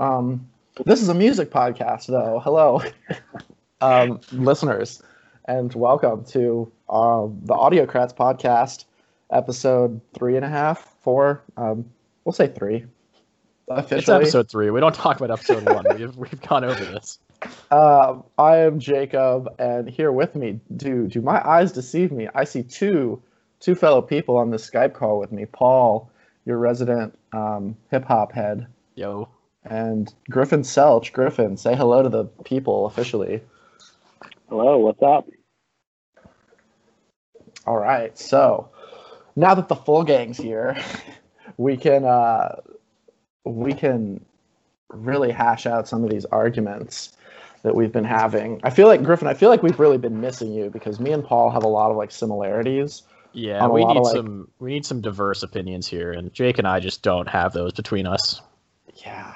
Um, this is a music podcast, though. Hello, um, listeners, and welcome to uh, the Audiocrats podcast, episode three and a half, four. Um, we'll say three. It's episode three. We don't talk about episode one. We've, we've gone over this. Um, I am Jacob, and here with me, do do my eyes deceive me? I see two two fellow people on this Skype call with me. Paul, your resident um, hip hop head, Yo. And Griffin Selch. Griffin, say hello to the people officially. Hello, what's up? All right, so now that the full gang's here, we can uh, we can really hash out some of these arguments that we've been having. I feel like Griffin, I feel like we've really been missing you because me and Paul have a lot of like similarities. Yeah, we need of, like- some we need some diverse opinions here, and Jake and I just don't have those between us. Yeah.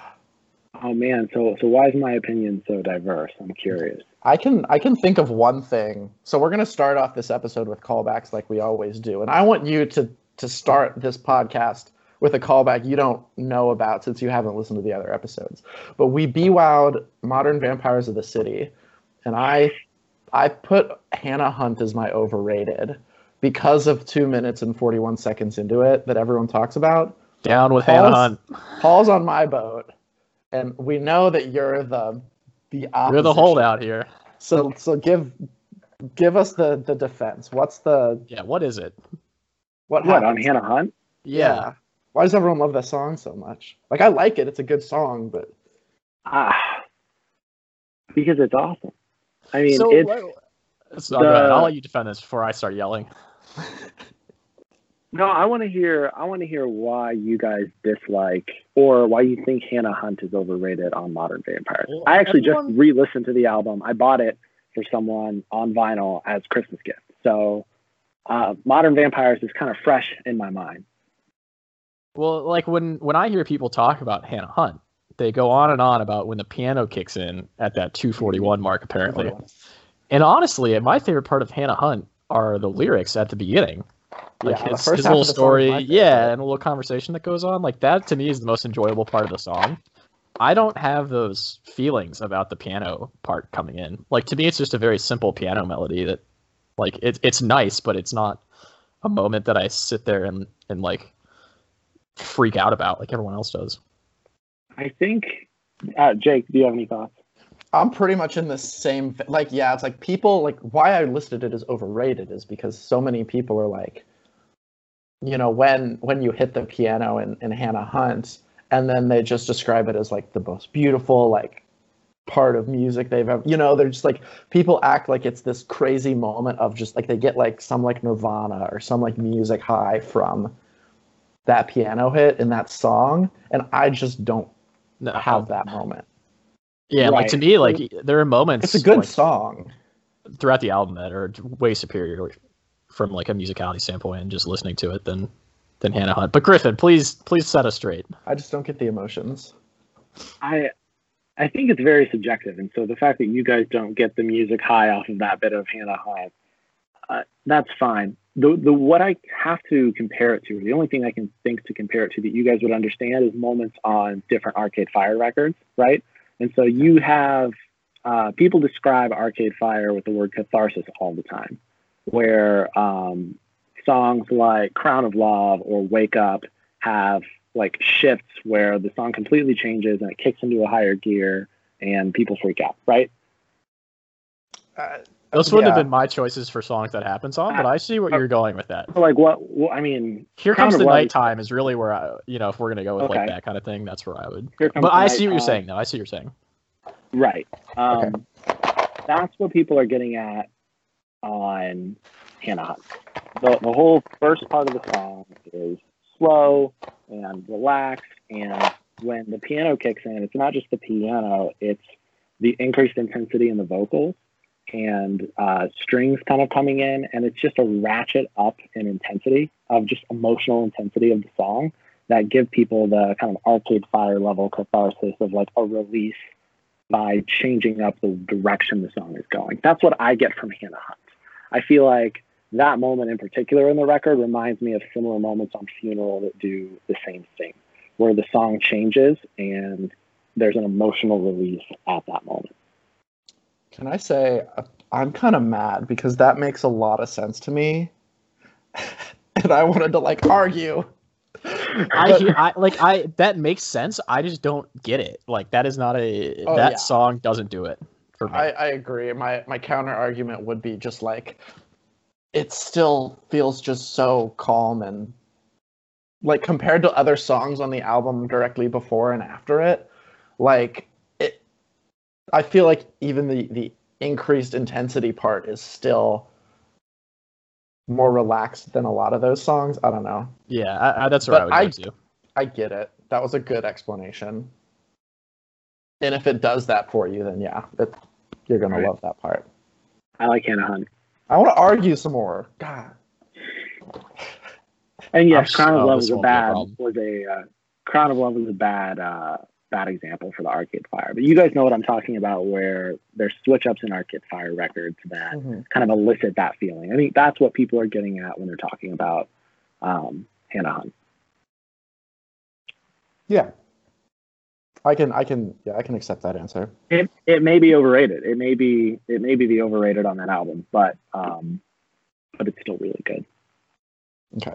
Oh man, so so why is my opinion so diverse? I'm curious. I can I can think of one thing. So we're gonna start off this episode with callbacks like we always do, and I want you to to start this podcast with a callback you don't know about since you haven't listened to the other episodes. But we bewowed Modern Vampires of the City, and I I put Hannah Hunt as my overrated because of two minutes and forty one seconds into it that everyone talks about. Down with Paul's- Hannah Hunt. Paul's on my boat, and we know that you're the the opposite. You're the holdout here. So so give give us the the defense. What's the Yeah, what is it? what What on? Hannah Hunt? Yeah. Why does everyone love that song so much? Like I like it. It's a good song, but Ah, because it's awesome. I mean, so, it's so, the- I'll let you defend this before I start yelling. no. I want to hear. I want to hear why you guys dislike or why you think Hannah Hunt is overrated on Modern Vampires. Well, I actually everyone- just re-listened to the album. I bought it for someone on vinyl as Christmas gift. So, uh, Modern Vampires is kind of fresh in my mind. Well, like when when I hear people talk about Hannah Hunt, they go on and on about when the piano kicks in at that 241 mark, apparently. And honestly, my favorite part of Hannah Hunt are the lyrics at the beginning. Like Yeah, the his, first his half little of the song is story, my yeah, and a little conversation that goes on. Like that to me is the most enjoyable part of the song. I don't have those feelings about the piano part coming in. Like to me, it's just a very simple piano melody that, like, it, it's nice, but it's not a moment that I sit there and and like freak out about like everyone else does. I think, uh, Jake, do you have any thoughts? I'm pretty much in the same fa- like yeah, it's like people like why I listed it as overrated is because so many people are like you know, when when you hit the piano in, in Hannah Hunt and then they just describe it as like the most beautiful like part of music they've ever you know, they're just like people act like it's this crazy moment of just like they get like some like nirvana or some like music high from that piano hit in that song and I just don't No, have that moment. Yeah, like to me, like there are moments. It's a good like, song. throughout the album that are way superior from like a musicality standpoint and just listening to it than than Hannah Hunt. But Griffin, please please set us straight. I just don't get the emotions. I I think it's very subjective, and so the fact that you guys don't get the music high off of that bit of Hannah Hunt, uh, that's fine. The the what I have to compare it to, the only thing I can think to compare it to that you guys would understand is moments on different Arcade Fire records, right? And so you have uh, people describe Arcade Fire with the word catharsis all the time, where um, songs like Crown of Love or Wake Up have like shifts where the song completely changes and it kicks into a higher gear and people freak out, right? Uh, Those wouldn't yeah. have been my choices for songs that happens on, but I see where you're going with that. Like what, what I mean, Here comes the nighttime is really where I, you know, if we're gonna go with like that kind of thing, that's where I would. But I see what you're saying, though. I see what you're saying. Right. Um, That's what people are getting at on Hannah Hunt. The, the whole first part of the song is slow and relaxed, and when the piano kicks in, it's not just the piano, it's the increased intensity in the vocals and uh, strings kind of coming in, and it's just a ratchet up in intensity of just emotional intensity of the song that give people the kind of arcade fire level catharsis of like a release by changing up the direction the song is going. That's what I get from Hannah Hunt. I feel like that moment in particular in the record reminds me of similar moments on Funeral that do the same thing, where the song changes and there's an emotional release at that moment. Can I say I'm kind of mad because that makes a lot of sense to me, and I wanted to like argue. I, hear- I like I that makes sense. I just don't get it. Like that is not a Oh, that yeah. song doesn't do it for me. I, I agree. My my counter argument would be just like it still feels just so calm and like compared to other songs on the album directly before and after it, like it I feel like even the the increased intensity part is still more relaxed than a lot of those songs. I don't know. yeah, I, I, that's where But I I- would to. I get it. That was a good explanation. And if it does that for you, then yeah, it, you're gonna Right. love that part. I like Hannah Hunt. I want to argue some more. God. And yes, I'm Crown of so- Love was a won't a bad was a uh, Crown of Love was a bad uh, bad example for the Arcade Fire. But you guys know what I'm talking about, where there's switch ups in Arcade Fire records that Mhm. kind of elicit that feeling. I think that's what people are getting at when they're talking about um, Hannah Hunt. Yeah. I can, I can, yeah, I can accept that answer. It it may be overrated. It may be it may be the overrated on that album, but um, but it's still really good. Okay.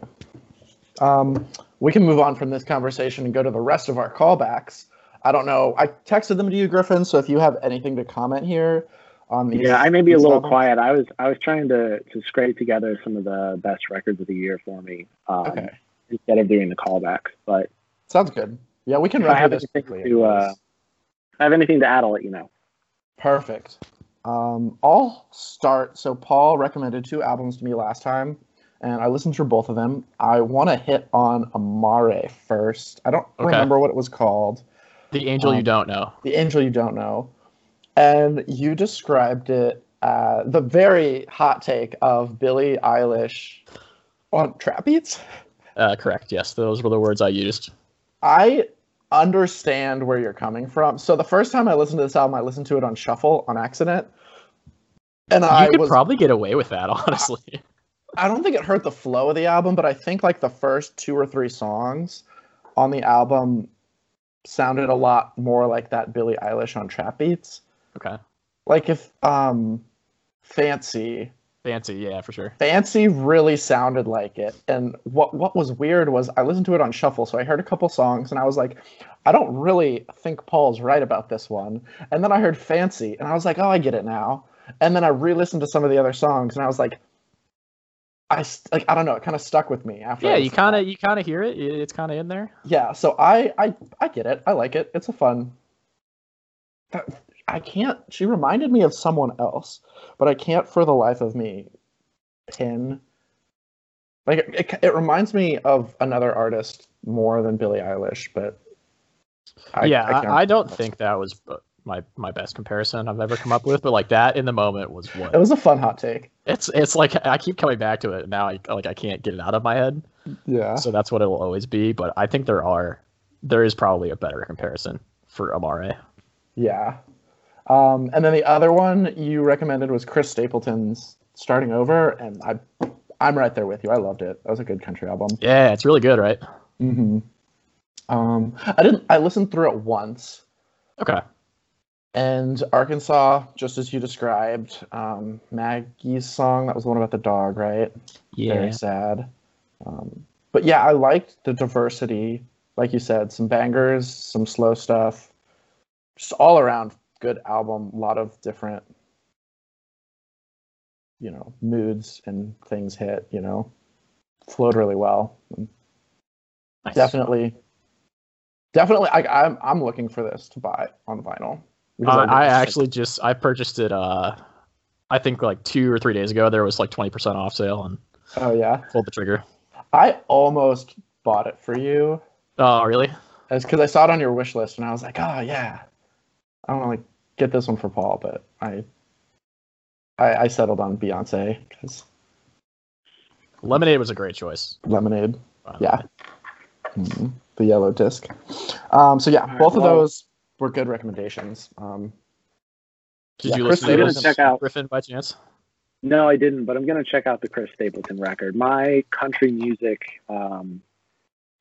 Um, we can move on from this conversation and go to the rest of our callbacks. I don't know. I texted them to you, Griffin. So if you have anything to comment here on these, Yeah, I may be a little albums- quiet. I was I was trying to to scrape together some of the best records of the year for me um, Okay, instead of doing the callbacks. But sounds good. Yeah, we can If run through this quickly. to, uh, if I have anything to add, I'll let you know. Perfect. Um, I'll start. So Paul recommended two albums to me last time, and I listened through both of them. I want to hit on Amaarae first. I don't Okay. remember what it was called. The angel you um, don't know. The Angel You Don't Know. And you described it uh, the very hot take of Billie Eilish on trap beats. Uh, correct. Yes, those were the words I used. I understand where you're coming from. So the first time I listened to this album, I listened to it on shuffle on accident. And You I could was probably get away with that, honestly. I don't think it hurt the flow of the album, but I think like the first two or three songs on the album sounded a lot more like that Billie Eilish on trap beats. Okay. Like if um Fancy Fancy, yeah, for sure. Fancy really sounded like it. And what what was weird was I listened to it on shuffle, so I heard a couple songs and I was like, I don't really think Paul's right about this one. And then I heard Fancy and I was like, oh, I get it now. And then I re-listened to some of the other songs and I was like, I st- like I don't know, it kind of stuck with me after. Yeah, you kind of you kind of hear it. It's kind of in there. Yeah, so I I I get it. I like it. It's a fun. That- I can't. She reminded me of someone else, but I can't for the life of me pin. Like it, it, it reminds me of another artist more than Billie Eilish, but I, yeah, I, I, don't think that was my my best comparison I've ever come up with, but like that in the moment was what it was a fun hot take. it's it's like I keep coming back to it and now. I like I can't get it out of my head, Yeah, so that's what it'll always be. But I think there are there is probably a better comparison for Amaarae. yeah. Um, and then the other one you recommended was Chris Stapleton's "Starting Over," and I, I'm right there with you. I loved it. That was a good country album. Yeah, it's really good, right? Mm-hmm. Um, I didn't. I listened through it once, Okay. and Arkansas, just as you described, um, Maggie's song. That was the one about the dog, right? Yeah. Very sad. Um, but yeah, I liked the diversity. Like you said, some bangers, some slow stuff, just all around good album. A lot of different, you know, moods and things hit. You know, flowed really well. Nice. Definitely, definitely. I, I'm I'm looking for this to buy on vinyl. Uh, I just- actually just I purchased it. Uh, I think like two or three days ago. There was like twenty percent off sale and Oh yeah, pulled the trigger. I almost bought it for you. Oh, really? It's because I saw it on your wish list and I was like, oh yeah, I don't want to like get this one for Paul, but I I, I settled on Beyonce because Lemonade was a great choice. Lemonade, by yeah, way. Mhm. the yellow disc. Um, so yeah, right, both of those were good recommendations. Um, Did Yeah, you Chris listen to Stapleton- check out- Griffin by chance? No, I didn't, but I'm gonna check out the Chris Stapleton record. My country music um,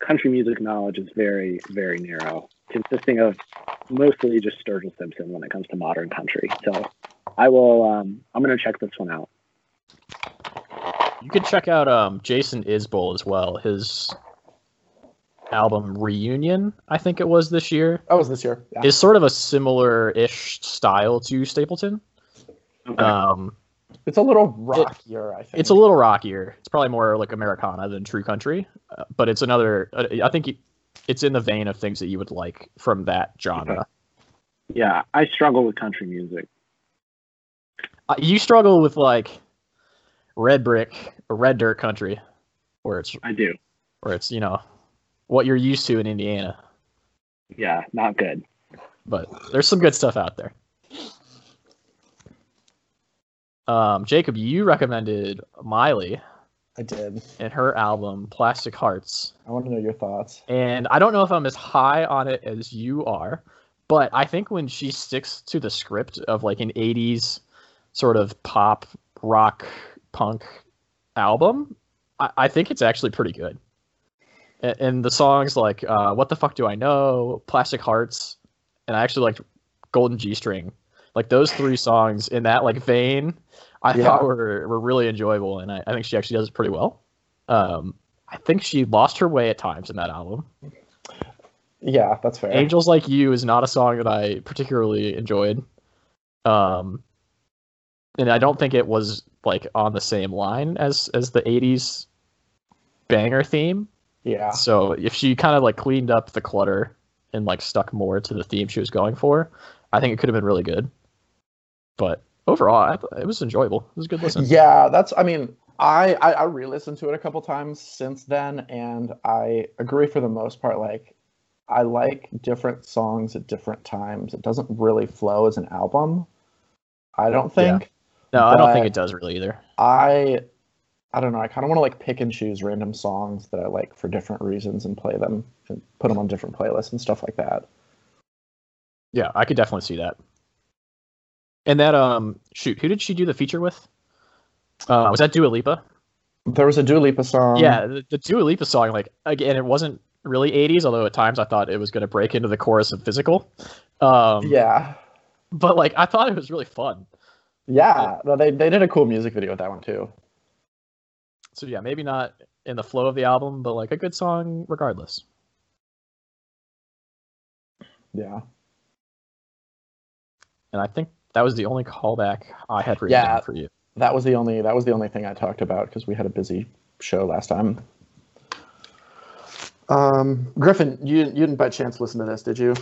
country music knowledge is very, very narrow, consisting of mostly just Sturgill Simpson when it comes to modern country. So I will. Um, I'm going to check this one out. You could check out um, Jason Isbell as well. His album Reunion, I think it was this year, That was this year. Yeah. is sort of a similar-ish style to Stapleton. Okay. Um, It's a little rockier, I think. it's a little rockier. It's probably more like Americana than True Country, uh, but it's another. Uh, I think it- it's in the vein of things that you would like from that genre. yeah, I struggle with country music. Uh, you struggle with like red brick or red dirt country, where it's I do. where it's you know what you're used to in Indiana. Yeah, not good. But there's some good stuff out there. Um, Jacob, you recommended Miley I did. and her album Plastic Hearts. I want to know your thoughts. And I don't know if I'm as high on it as you are, but I think when she sticks to the script of like an 80s sort of pop, rock, punk album, I, I think it's actually pretty good. And, and the songs like uh, What the Fuck Do I Know, Plastic Hearts, and I actually liked Golden G String. Like those three songs in that like vein, I Yeah. thought were, were really enjoyable, and I, I think she actually does it pretty well. Um, I think she lost her way at times in that album. Yeah, that's fair. Angels Like You is not a song that I particularly enjoyed. Um and I don't think it was like on the same line as as the 80s banger theme. Yeah. So if she kind of like cleaned up the clutter and like stuck more to the theme she was going for, I think it could have been really good. But overall, I it was enjoyable. It was a good listen. Yeah, that's. I mean, I, I I re-listened to it a couple times since then, and I agree for the most part. Like, I like different songs at different times. It doesn't really flow as an album. I don't Yeah. think. No, I don't think it does really either. I I don't know. I kind of want to like pick and choose random songs that I like for different reasons and play them and put them on different playlists and stuff like that. Yeah, I could definitely see that. And that um shoot, who did she do the feature with? Uh, was that Dua Lipa? There was a Dua Lipa song. yeah, the, the Dua Lipa song, like again, it wasn't really 80s, although at times I thought it was going to break into the chorus of Physical. Um, Yeah. but like I thought it was really fun. Yeah. No, they they did a cool music video with that one too. So yeah, maybe not in the flow of the album, but like a good song regardless. Yeah. And I think that was the only callback I had written Yeah. for you. That was the only that was the only thing I talked about because we had a busy show last time. Um, Griffin, you you didn't by chance listen to this, did you?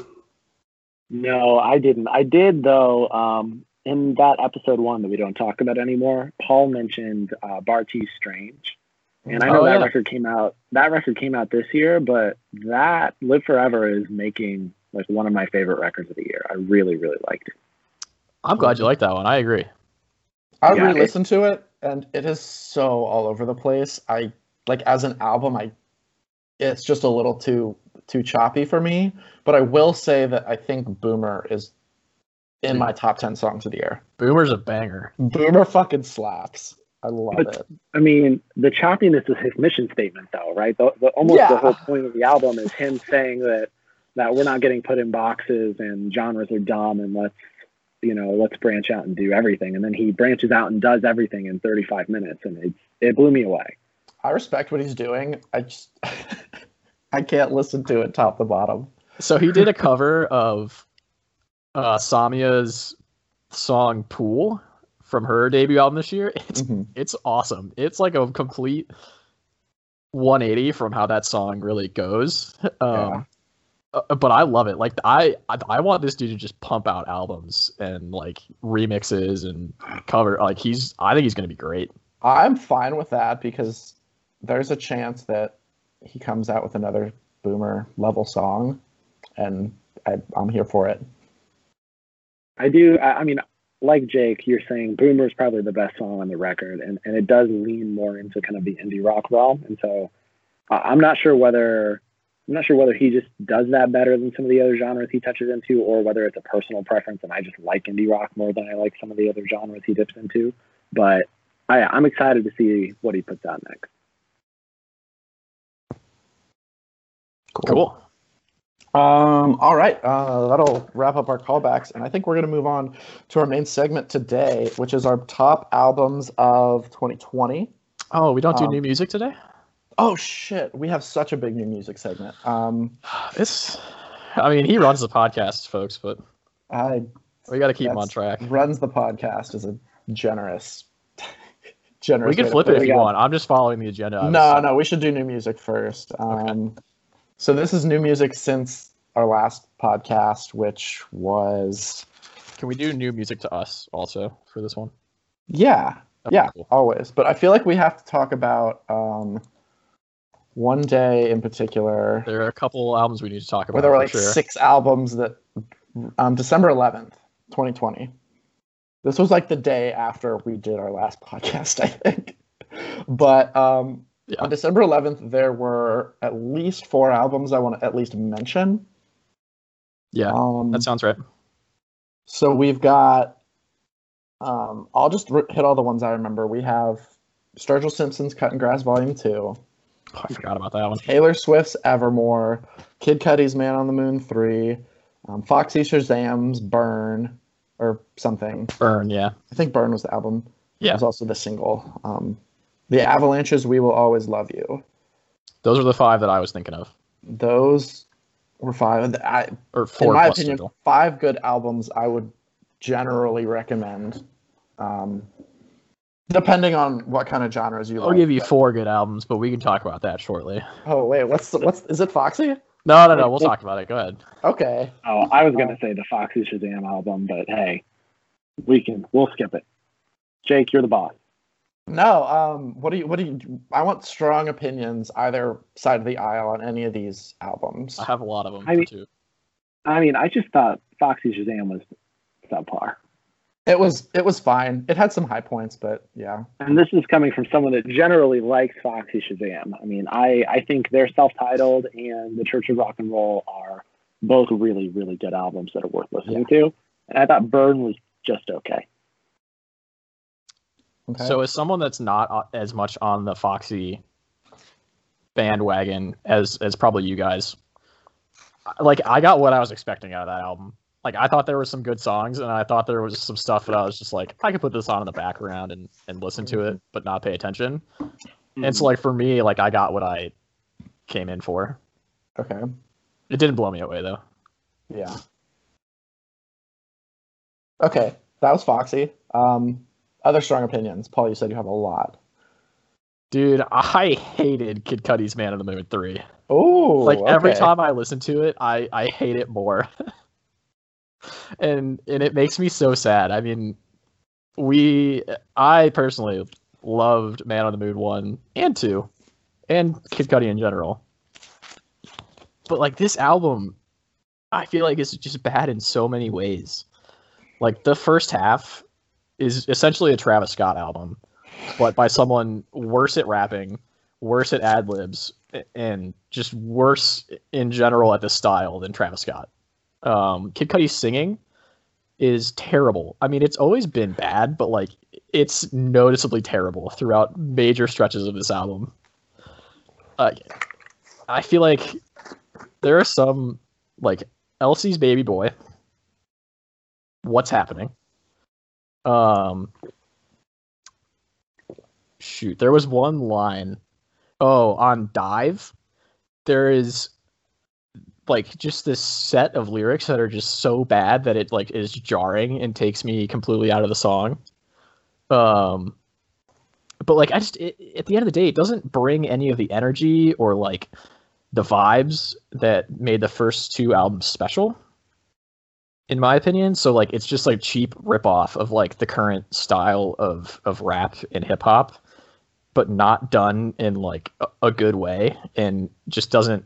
No, I didn't. I did though. Um, in that episode one that we don't talk about anymore, Paul mentioned uh, Bartees Strange, and I know Oh, that yeah. record came out. That record came out this year, but that Live Forever is making like one of my favorite records of the year. I really, really liked it. I'm glad you like that one. I agree. I Yeah, re-listened to it and it is so all over the place. I like as an album, I it's just a little too too choppy for me. But I will say that I think Boomer is in my top ten songs of the year. Boomer's a banger. Boomer fucking slaps. I love But- it. I mean, the choppiness is his mission statement, though, right? The, the, almost Yeah. the whole point of the album is him saying that that we're not getting put in boxes and genres are dumb and let's you know let's branch out and do everything. And then he branches out and does everything in 35 minutes, and it it blew me away. I respect what he's doing. I just I can't listen to it top to bottom. So he did a cover of uh, Samia's song "Pool" from her debut album this year. It's Mhm. it's awesome. It's like a complete 180 from how that song really goes. Um, uh, but I love it. Like I, I I want this dude to just pump out albums and like remixes and cover. Like he's I think he's gonna be great. I'm fine with that because there's a chance that he comes out with another Boomer level song, and I, I'm here for it. I do. I, I mean, like Jake, you're saying Boomer is probably the best song on the record, and, and it does lean more into kind of the indie rock realm. And so uh, I'm not sure whether I'm not sure whether he just does that better than some of the other genres he touches into, or whether it's a personal preference and I just like indie rock more than I like some of the other genres he dips into. But I, I'm excited to see what he puts out next. Cool. Um, all right, uh, that'll wrap up our callbacks, and I think we're going to move on to our main segment today, which is our top albums of 2020. Oh, we don't do Um, new music today. Oh shit, we have such a big new music segment. Um, It's. I mean, he runs the podcast, folks, but I we got to keep him on track. runs the podcast is a generous, generous. We can flip it if you want. I'm just following the agenda. No, no, we should do new music first. Um, So this is new music since our last podcast, which was Can we do new music to us also for this one? yeah, Okay, yeah, cool. always. But I feel like we have to talk about um, one day in particular, There are a couple albums we need to talk about where there were like sure. six albums that um, December 11th, 2020. This was like the day after we did our last podcast, I think. But um, Yeah. on December 11th, there were at least four albums I want to at least mention. Yeah, Um, that sounds right. so we've got. Um, I'll just hit all the ones I remember. We have Sturgill Simpson's Cutting Grass Volume 2, Oh, I forgot about that one. Taylor Swift's Evermore, Kid Cudi's Man on the Moon 3, um, Foxy Shazam's Burn, or something. Burn, yeah. I think Burn was the album. Yeah. It was also the single. Um, the Avalanches, We Will Always Love You. Those are the five that I was thinking of. Those were five. I, Or in my opinion, five good albums I would generally recommend. Um, depending on what kind of genres you like, I'll like. give you four good albums, but we can talk about that shortly. Oh wait, what's the, what's is it Foxy? No, no, no. We'll talk about it. Go ahead. Okay. Oh, I was gonna say the Foxy Shazam album, but hey, we can we'll skip it. Jake, you're the boss. No. Um. What do you? What do you? I want strong opinions either side of the aisle on any of these albums. I have a lot of them I mean- too. I mean, I just thought Foxy Shazam was subpar. It was. It was fine. It had some high points, but yeah. And this is coming from someone that generally likes Foxy Shazam. I mean, I, I think their self-titled and the Church of Rock and Roll are both really, really good albums that are worth listening to. And I thought Burn was just okay. Okay. So, as someone that's not uh, as much on the Foxy bandwagon as as probably you guys, like I got what I was expecting out of that album. Like I thought there were some good songs, and I thought there was some stuff that I was just like, I could put this on in the background and and listen to it, but not pay attention. And so, like for me, like I got what I came in for. okay. It didn't blow me away though. Yeah. Okay, that was Foxy. Um, other strong opinions. Paul, you said you have a lot. Dude, I hated Kid Cudi's Man of the Moon 3. Oh, like every time I listen to it, I I hate it more. and and it makes me so sad. I mean, we I personally loved Man on the Moon 1 and 2 and Kid Cudi in general. But like this album I feel like it's just bad in so many ways. Like the first half is essentially a Travis Scott album, but by someone worse at rapping, worse at ad libs, and just worse in general at the style than Travis Scott. Um, Kid Cudi's singing is terrible. I mean, it's always been bad, but like it's noticeably terrible throughout major stretches of this album. Uh, I feel like there are some like Elsie's baby boy. What's happening? Um, shoot, there was one line. Oh, on Dive, there is like just this set of lyrics that are just so bad that it like is jarring and takes me completely out of the song. Um, but like I just it, at the end of the day, it doesn't bring any of the energy or like the vibes that made the first two albums special in my opinion so like it's just like cheap ripoff of like the current style of of rap and hip hop but not done in like a, a good way and just doesn't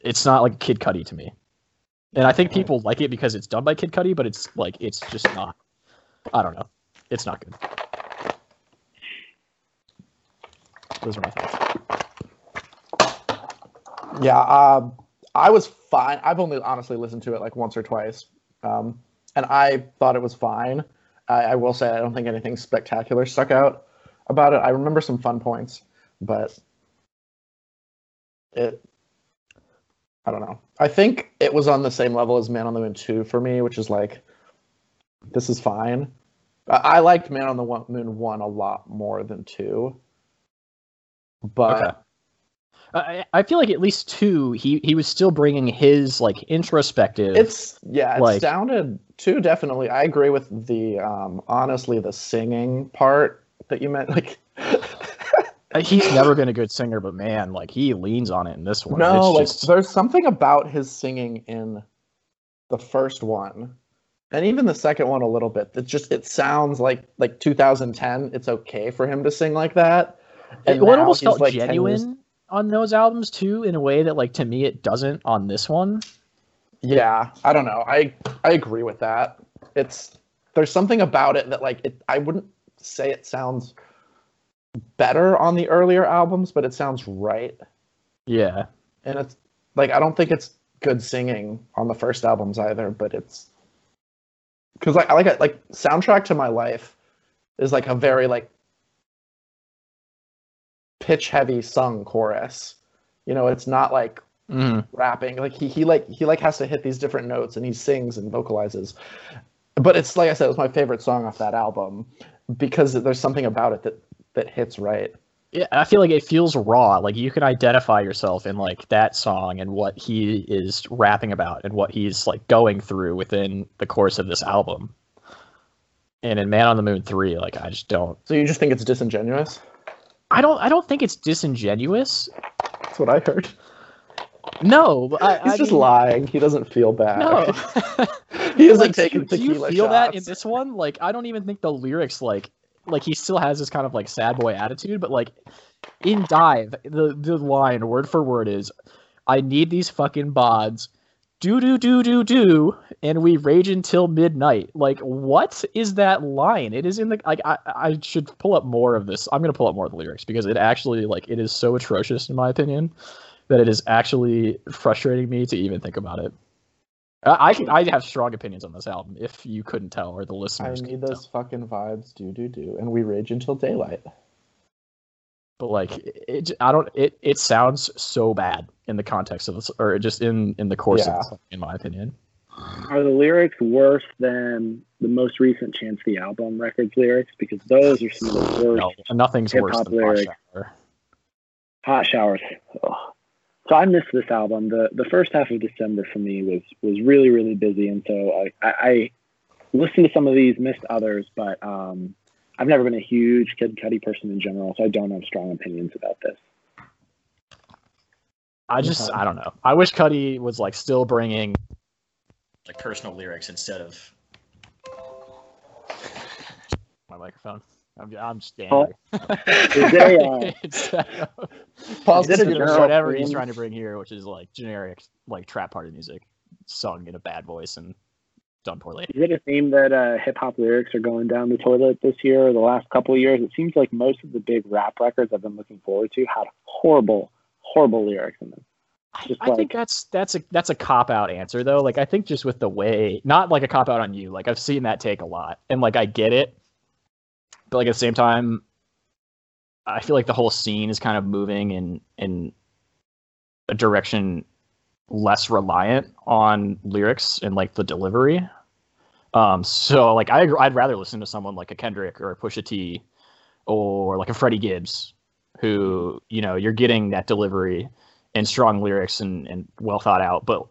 it's not like Kid Cudi to me. And I think people like it because it's done by Kid Cudi, but it's like it's just not I don't know. It's not good. Those are my thoughts. Yeah, uh, I was fine. I've only honestly listened to it like once or twice, um, and I thought it was fine. I, I will say I don't think anything spectacular stuck out about it. I remember some fun points, but it I don't know. I think it was on the same level as Man on the Moon 2 for me, which is like, this is fine. I, I liked Man on the One- Moon 1 a lot more than 2. But Okay. I, I feel like at least two, he he was still bringing his like introspective. it's, yeah, it Like- sounded, 2 definitely. I agree with the, um, honestly, the singing part that you meant. Like, Uh, he's never been a good singer, but man, like he leans on it in this one. no, It's like, just- there's something about his singing in the first one and even the second one a little bit it just it sounds like like 2010 it's okay for him to sing like that it, it almost felt like, 10 genuine on those albums too, in a way that like to me it doesn't on this one. yeah i don't know i i agree with that it's there's something about it that like it i wouldn't say it sounds better on the earlier albums but it sounds right. Yeah, and it's like i don't think it's good singing on the first albums either but it's because like i like it like soundtrack to my life is like a very like pitch heavy sung chorus. You know it's not like Mhm. rapping. Like he, he like he like has to hit these different notes and he sings and vocalizes. But it's like i said it was my favorite song off that album because there's something about it that that hits right yeah. I feel like it feels raw. Like you can identify yourself in like that song and what he is rapping about and what he's like going through within the course of this album. And in Man on the Moon three, like I just don't. so you just think it's disingenuous I don't. I don't think it's disingenuous. that's what i heard No, but I, he's I just mean, lying he doesn't feel bad No. he isn't like, taking do, you- do you tequila feel that in this one? Like, I don't even think the lyrics like like he still has this kind of like sad boy attitude, but like in Dive, the the line word for word is, "I need these fucking bods." Do do do do do, and we rage until midnight. Like, what is that line? It is in the like. I I should pull up more of this. I'm gonna pull up more of the lyrics because it actually like it is so atrocious in my opinion that it is actually frustrating me to even think about it. I I can I have strong opinions on this album if you couldn't tell or the listeners. I listeners need couldn't those tell. fucking vibes, do do do, and we rage until daylight. But like it, j- I don't it it sounds so bad in the context of this or just in in the course Yeah. of this, in my opinion. Are the lyrics worse than the most recent Chance the Album Records lyrics? Because those are some of the worst No, nothing's worse hip-hop than Hot lyrics. Shower. hot showers. Ugh. So I missed this album. the The first half of December for me was was really really busy, and so I I, I listened to some of these, missed others, but um, I've never been a huge Kid Cudi person in general, so I don't have strong opinions about this. I just I don't know. I wish Cudi was like still bringing like personal lyrics instead of my microphone. I'm, I'm just Oh. angry. Is there a, Instead of- Pause Is it a computer. general whatever he's trying to bring here, which is like generic like trap party music, sung in a bad voice and done poorly. Is it a theme that uh, hip hop lyrics are going down the toilet this year or the last couple of years? It seems like most of the big rap records I've been looking forward to had horrible, horrible lyrics in them. I, Just I think like- that's that's a that's a cop out answer though. Like I think just with the way, not like a cop out on you. Like I've seen that take a lot, and like I get it, but like at the same time, I feel like the whole scene is kind of moving in in a direction less reliant on lyrics and like the delivery. Um, so like I I'd rather listen to someone like a Kendrick or a Pusha T or like a Freddie Gibbs, who you know you're getting that delivery and strong lyrics and, and well thought out. But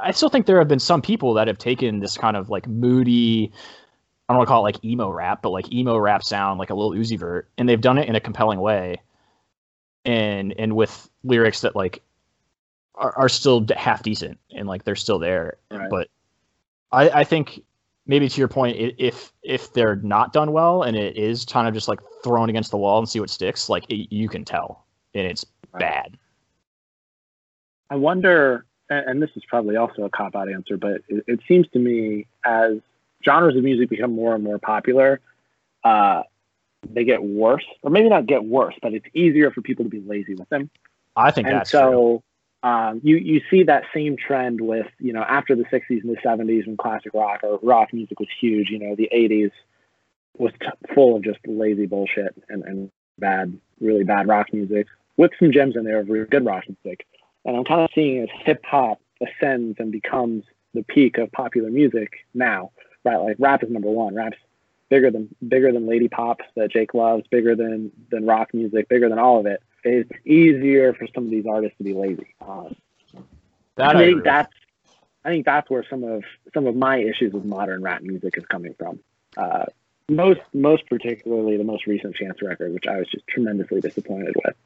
I still think there have been some people that have taken this kind of like moody, I don't want to call it like emo rap, but like emo rap sound, like a Lil Uzi Vert, and they've done it in a compelling way, and and with lyrics that like are, are still half decent and like they're still there. Right. But I, I think maybe to your point, if if they're not done well and it is kind of just like thrown against the wall and see what sticks, like it, you can tell, and it's Right. bad. I wonder, and this is probably also a cop out answer, but it, it seems to me as genres of music become more and more popular, uh, they get worse, or maybe not get worse, but it's easier for people to be lazy with them. I think and that's true. so um, you you see that same trend with you know after the 60s and the 70s when classic rock or rock music was huge. You know the 80s was t- full of just lazy bullshit and, and bad, really bad rock music with some gems in there of really good rock music. And I'm kind of seeing as hip hop ascends and becomes the peak of popular music now, right? Like rap is number one. Rap's bigger than bigger than Lady Pop that Jake loves, bigger than than rock music, bigger than all of it. It's easier for some of these artists to be lazy. Um, That I I think that's I think that's where some of some of my issues with modern rap music is coming from. Uh, most most particularly the most recent Chance record, which I was just tremendously disappointed with.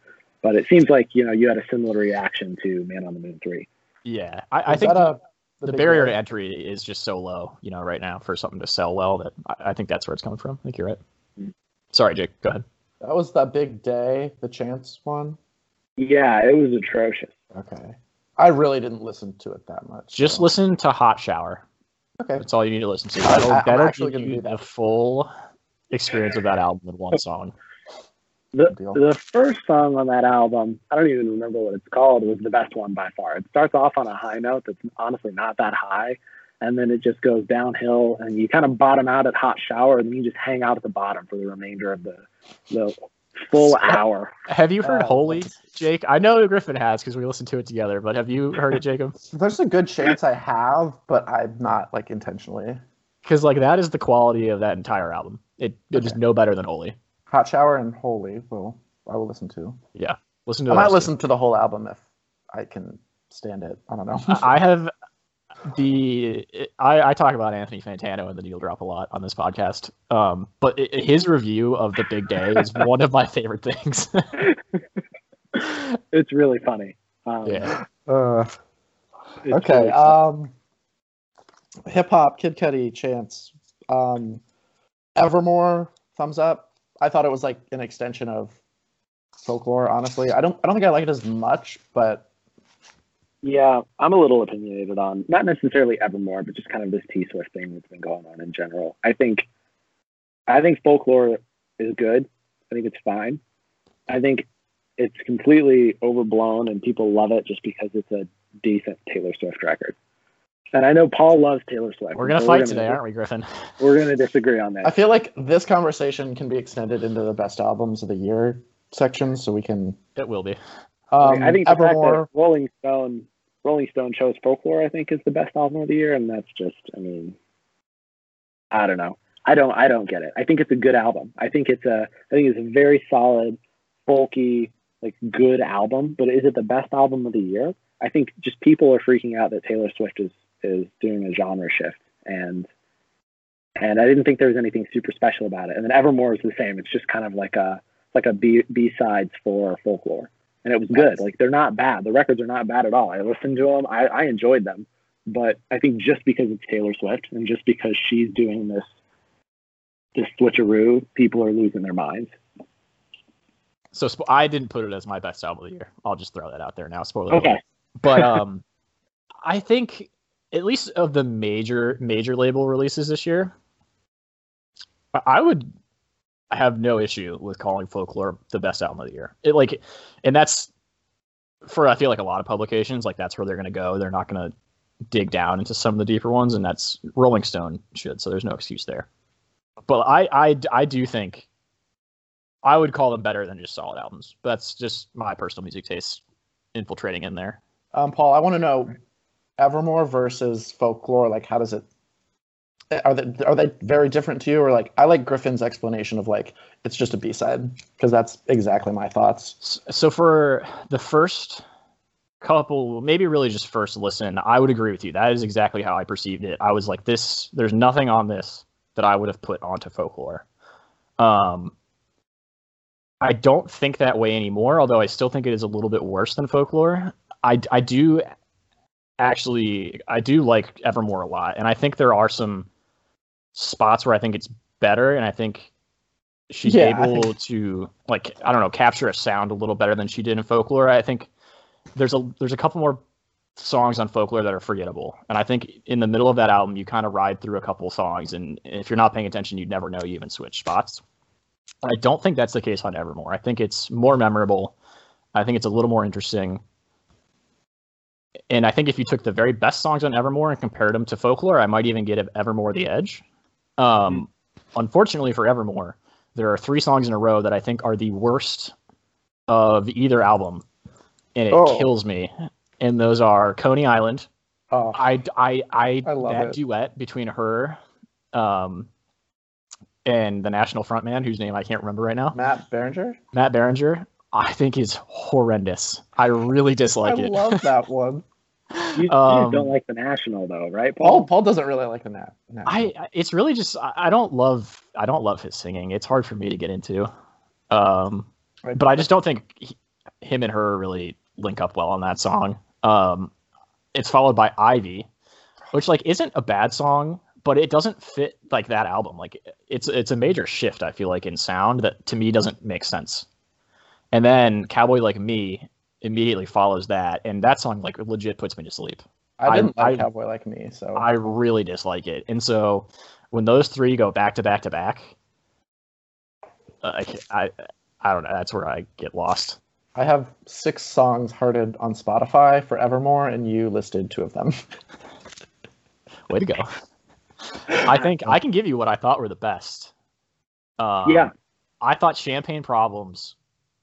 But it seems like you know you had a similar reaction to Man on the Moon three. Yeah, I, I Is think that the, the barrier deal? to entry is just so low, you know, right now for something to sell well. That I, I think that's where it's coming from. I think you're right. Mm. Sorry, Jake. Go ahead. That was that big day, the chance one. Yeah, it was atrocious. Okay. I really didn't listen to it that much. Just so- listen to Hot Shower. Okay. That's all you need to listen to. I- That'll, I'm that'll actually give gonna you do that. the full experience of that album in one song. The deal. the first song on that album, I don't even remember what it's called, was the best one by far. It starts off on a high note that's honestly not that high, and then it just goes downhill, and you kind of bottom out at Hot Shower, and then you just hang out at the bottom for the remainder of the the full hour. Have you heard Oh, Holy, Jake? I know Griffin has because we listened to it together. But have you heard it, Jacob? There's a good chance I have, but I'm not like intentionally. Because like that is the quality of that entire album. It it is Okay. no better than Holy. Hot Shower and Holy. Well, I will listen to. Yeah, Listen to I might two. listen to the whole album if I can stand it. I don't know. I have the I, I talk about Anthony Fantano and the Needle Drop a lot on this podcast. Um, but i his review of the Big Day is one of my favorite things. It's really funny. Um, yeah, Uh, okay. really. Um, hip hop, Kid Cudi, Chance, um, Evermore, thumbs up. I thought it was like an extension of folklore. Honestly, I don't. I don't think I like it as much, but Yeah, I'm a little opinionated on not necessarily Evermore, but just kind of this T Swift thing that's been going on in general. I think, I think folklore is good. I think it's fine. I think it's completely overblown, and people love it just because it's a decent Taylor Swift record. And I know Paul loves Taylor Swift. we're gonna so fight today, aren't we, Griffin? We're gonna disagree on that. I feel like this conversation can be extended into the best albums of the year section, so we can. It will be. Um, I think the fact that Rolling Stone, Rolling Stone chose folklore. I think is the best album of the year, and that's just, I mean, I don't know. I don't, I don't get it. I think it's a good album. I think it's a, I think it's a very solid, folky, like good album. But is it the best album of the year? I think just people are freaking out that Taylor Swift is is doing a genre shift, and and I didn't think there was anything super special about it. And then Evermore is the same. It's just kind of like a like a B B sides for folklore and it was good. Like they're not bad. The records are not bad at all. I listened to them. I, I enjoyed them. But I think just because it's Taylor Swift and just because she's doing this this switcheroo, people are losing their minds. So spo- I didn't put it as my best album of the year. I'll just throw that out there now. Spoiler. Okay. alert. But um, I think at least of the major major label releases this year, I- would have no issue with calling Folklore the best album of the year. It like, and that's for I feel like a lot of publications like that's where they're gonna go. They're not gonna dig down into some of the deeper ones, and that's Rolling Stone should. So there's no excuse there. But I I I do think I would call them better than just solid albums. But that's just my personal music taste infiltrating in there. Um, Paul, I want to know Evermore versus folklore. Like, how does it? Are they are they very different to you, or like I like Griffin's explanation of like it's just a B side because that's exactly my thoughts. So for the first couple, maybe really just first listen, I would agree with you. That is exactly how I perceived it. I was like, this. There's nothing on this that I would have put onto folklore. Um, I don't think that way anymore. Although I still think it is a little bit worse than folklore. I I do actually I do like Evermore a lot, and I think there are some spots where I think it's better, and I think she's Yeah, able to like I don't know capture a sound a little better than she did in folklore. I think there's a there's a couple more songs on folklore that are forgettable, and I think in the middle of that album you kind of ride through a couple songs, and if you're not paying attention, you'd never know you even switched spots. I don't think that's the case on Evermore. I think it's more memorable. I think it's a little more interesting. And I think if you took the very best songs on Evermore and compared them to Folklore, I might even give Evermore the edge. Um, unfortunately for Evermore, there are three songs in a row that I think are the worst of either album, and it Oh. kills me. and those are Coney Island. Oh, I I I, I love that it. duet between her, um, and the national frontman whose name I can't remember right now, Matt Berninger. Matt Berninger. I think is horrendous. I really dislike I it. love that one. You, you Um, don't like the national though, right, Paul Paul? Paul doesn't really like the Nat. Nat. I I- it's really just I, I don't love I don't love his singing. It's hard for me to get into. Um, Right. but I just don't think he, him and her really link up well on that song. Um, it's followed by Ivy, which like isn't a bad song, but it doesn't fit like that album. Like it's it's a major shift I feel like in sound that to me doesn't make sense. And then Cowboy Like Me immediately follows that, and that song like legit puts me to sleep. I didn't I- like Cowboy like me, so I really dislike it. And so when those three go back to back to back, uh, I, I I don't know. That's where I get lost. I have six songs hearted on Spotify for Evermore, and you listed two of them. Way to go. I think I can give you what I thought were the best. Um, Yeah. I thought Champagne Problems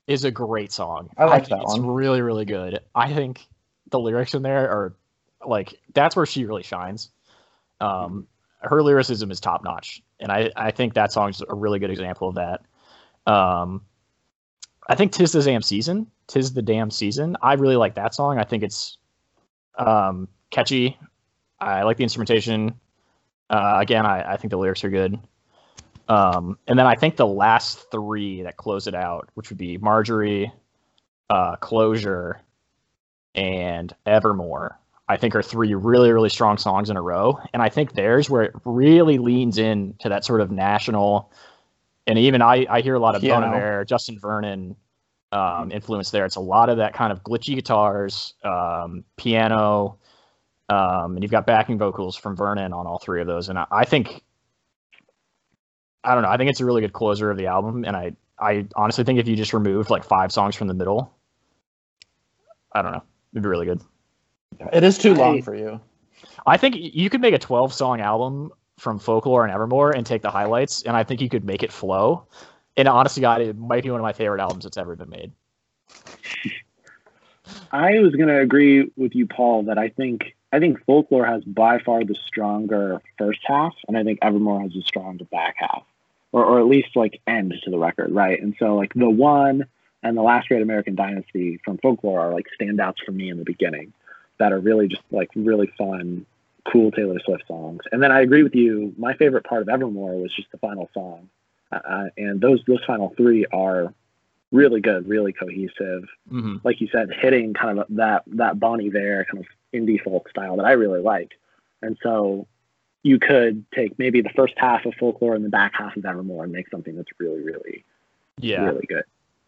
is a great song. I like think that it's one. really, really good. I think the lyrics in there are like that's where she really shines. Um, her lyricism is top notch, and I I think that song's a really good example of that. Um, I think "Tis the Damn Season," "Tis the Damn Season." I really like that song. I think it's um, catchy. I like the instrumentation. Uh, again, I, I think the lyrics are good. Um, and then I think the last three that close it out, which would be Marjorie, uh, Closure, and Evermore, I think are three really, really strong songs in a row. And I think there's where it really leans in to that sort of national, and even I, I hear a lot of Piano. Bon Iver, Justin Vernon um, influence there. It's a lot of that kind of glitchy guitars, um, piano, um, and you've got backing vocals from Vernon on all three of those. And I, I think, I don't know, I think it's a really good closer of the album. And I, I honestly think if you just removed like five songs from the middle, I don't know, it'd be really good. it is too long I- for you. I think you could make a 12 song album from Folklore and Evermore and take the highlights, and I think you could make it flow. And honestly, God, it might be one of my favorite albums that's ever been made. I was going to agree with you, Paul, that I think I think folklore has by far the stronger first half, and I think Evermore has a stronger back half, or or at least like end to the record, right? And so like the one and the last great American dynasty from folklore are like standouts for me in the beginning, that are really just like really fun, cool Taylor Swift songs. And then I agree with you. My favorite part of Evermore was just the final song, uh, and those those final three are really good, really cohesive hmm like you said, hitting kind of that that Bon Iver kind of indie folk style that I really like. And so you could take maybe the first half of folklore and the back half of Evermore and make something that's really, really, Yeah. really good.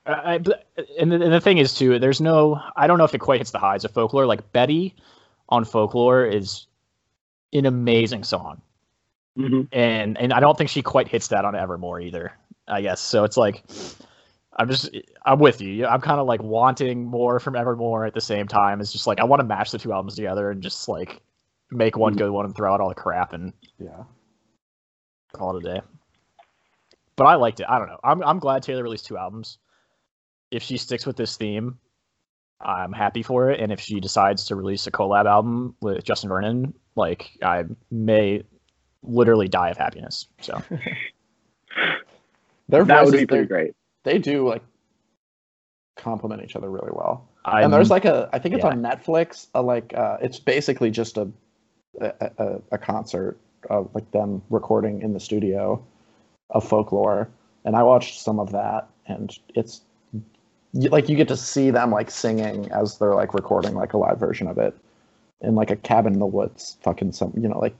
I, and, the, and the thing is too, there's no, I don't know if it quite hits the highs of folklore. Like Betty on folklore is an amazing song, Mm-hmm. and and I don't think she quite hits that on Evermore either. I guess so. It's like I'm just I'm with you. I'm kind of like wanting more from Evermore at the same time. It's just like I want to match the two albums together and just like make one Mhm. good one and throw out all the crap and Yeah. call it a day. But I liked it. I don't know. I'm I'm glad Taylor released two albums. If she sticks with this theme, I'm happy for it. And if she decides to release a collab album with Justin Vernon, like I may literally die of happiness. So Their That would be pretty great. They do like complement each other really well. I and there's like a, I think it's yeah. on Netflix. A, like, uh, it's basically just a, a, a, a concert of like them recording in the studio of folklore. And I watched some of that, and it's like you get to see them like singing as they're like recording like a live version of it in like a cabin in the woods, fucking some, you know, like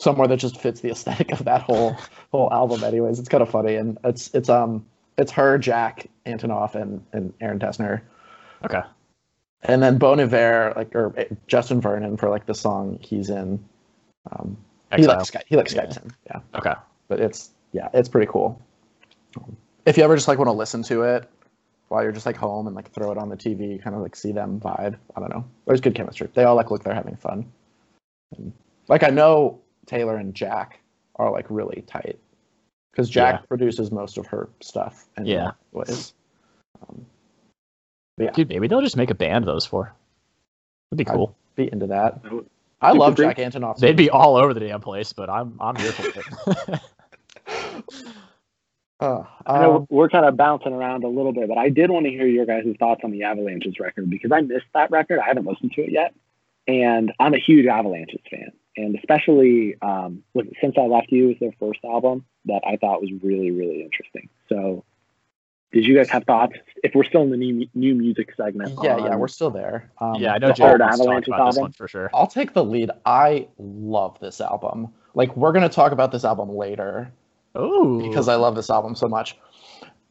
somewhere that just fits the aesthetic of that whole whole album. Anyways, it's kind of funny, and it's it's um it's her, Jack Antonoff, and and Aaron Dessner okay. and then Bon Iver, like or eh, Justin Vernon for like the song he's in. Um, he likes like Sky- he like Yeah. Skypes in, yeah. Okay. But it's yeah, it's pretty cool. If you ever just like want to listen to it while you're just like home and like throw it on the TV, kind of like see them vibe. I don't know. There's good chemistry. They all like look they're having fun. And, like I know Taylor and Jack are like really tight because Jack Yeah. produces most of her stuff. And Yeah. ways. Um, Dude, maybe they'll just make a band of those four. It'd be I- cool. Be into that. I Super love Green? Jack Antonoff. They'd be all over the damn place, but I'm I'm here for it. Uh, I know um, we're kind of bouncing around a little bit, but I did want to hear your guys' thoughts on the Avalanches record because I missed that record. I haven't listened to it yet, and I'm a huge Avalanches fan, and especially um, with, since I left you was their first album that I thought was really really interesting. So, did you guys have thoughts? If we're still in the new new music segment, yeah, yeah, we're still there. Um, yeah, I know the Jared third wants to talk Avalanches about this one for sure. I'll take the lead. I love this album. Like we're gonna talk about this album later Oh, because I love this album so much.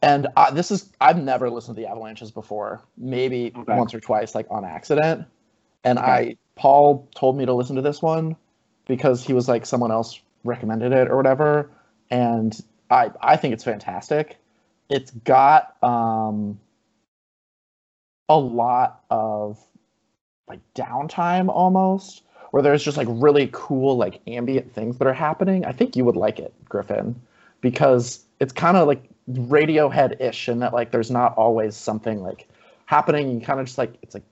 And I, this is I've never listened to the Avalanches before, maybe Okay. once or twice, like on accident. And Okay. I Paul told me to listen to this one because he was like someone else recommended it or whatever. And I I think it's fantastic. It's got um a lot of like downtime almost where there's just like really cool like ambient things that are happening. I think you would like it, Griffin, because it's kind of like Radiohead-ish in that like there's not always something like happening. You kind of just like it's like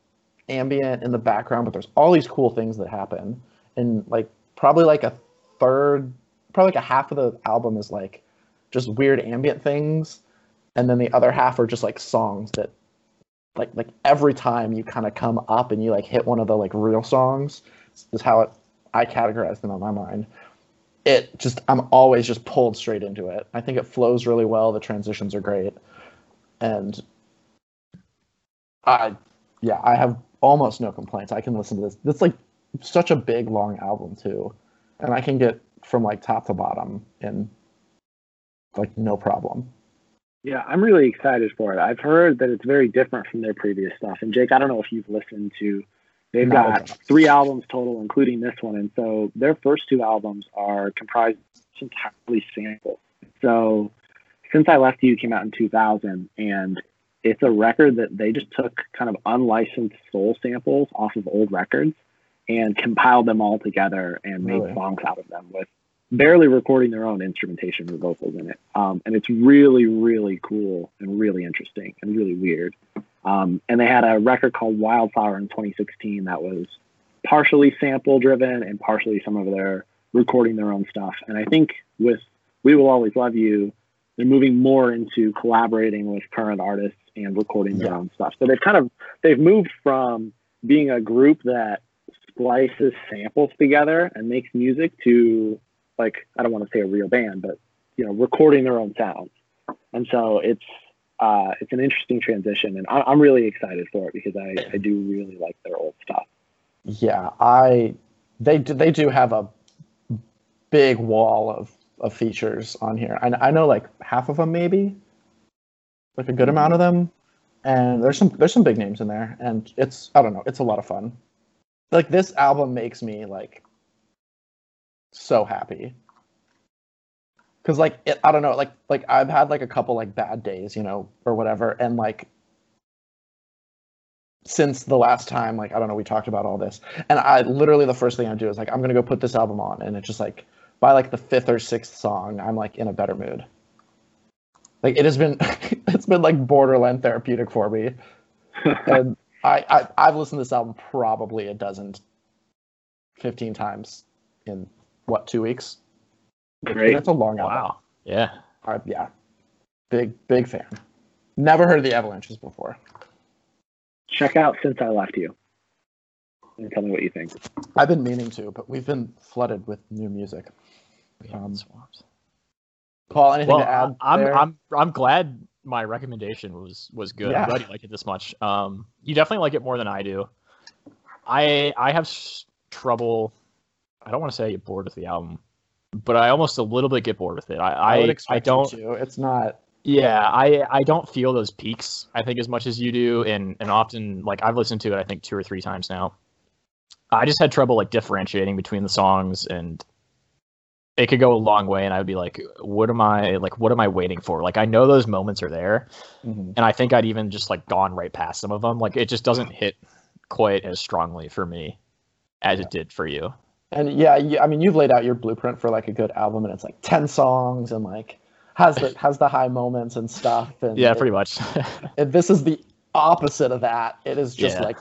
ambient in the background, but there's all these cool things that happen. And like probably like a third, probably like a half of the album is like just weird ambient things, and then the other half are just like songs that like like every time you kind of come up and you like hit one of the like real songs is how it I categorize them on my mind. It just I'm always just pulled straight into it. I think it flows really well. The transitions are great, and I yeah I have almost no complaints. I can listen to this. It's like such a big long album too, and I can get from like top to bottom in like no problem. Yeah, I'm really excited for it. I've heard that it's very different from their previous stuff. And Jake, I don't know if you've listened to. They've got three albums total, including this one, and so their first two albums are comprised entirely samples. So, since I left you came out in 2000, and it's a record that they just took kind of unlicensed soul samples off of old records and compiled them all together and made Really? songs out of them with barely recording their own instrumentation or vocals in it. Um, and it's really, really cool and really interesting and really weird. Um, and they had a record called Wildflower in 2016 that was partially sample driven and partially some of their recording their own stuff. And I think with We Will Always Love You, they're moving more into collaborating with current artists and recording their own stuff. So they've kind of they've moved from being a group that splices samples together and makes music to like I don't want to say a real band, but you know, recording their own sounds. And so it's uh, it's an interesting transition, and I, I'm really excited for it because I, I do really like their old stuff. Yeah, I they do, they do have a big wall of, of features on here. I, I know like half of them maybe, like a good amount of them, and there's some there's some big names in there, and it's I don't know, it's a lot of fun. Like this album makes me like so happy because like it, I don't know, like like I've had like a couple like bad days, you know, or whatever, and like since the last time, like I don't know, we talked about all this, and I literally the first thing I do is like I'm gonna go put this album on, and it's just like by like the fifth or sixth song, I'm like in a better mood. Like it has been, it's been like borderline therapeutic for me, and I, I I've listened to this album probably a dozen, fifteen times in what two weeks? Great. That's a long album. Wow. Yeah. Uh, yeah, big big fan. Never heard of the Avalanches before. Check out Since I Left You and tell me what you think. I've been meaning to, but we've been flooded with new music. We Um, swapped. Paul, anything Well, to add? I'm there? I'm I'm glad my recommendation was was good. Yeah. I'm glad you like it this much. Um, you definitely like it more than I do. I I have s- trouble. I don't want to say I get bored with the album, but I almost a little bit get bored with it. I I, would I, expect you don't. to. It's not. Yeah, I I don't feel those peaks. I think as much as you do, and and often like I've listened to it. I think two or three times now. I just had trouble like differentiating between the songs, and it could go a long way. And I would be like, what am I like? What am I waiting for? Like I know those moments are there, mhm. and I think I'd even just like gone right past some of them. Like it just doesn't hit quite as strongly for me as it did for you. And yeah, you, I mean, you've laid out your blueprint for like a good album, and it's like ten songs, and like has the has the high moments and stuff. And Yeah, it- pretty much. this is the opposite of that. It is just Yeah. like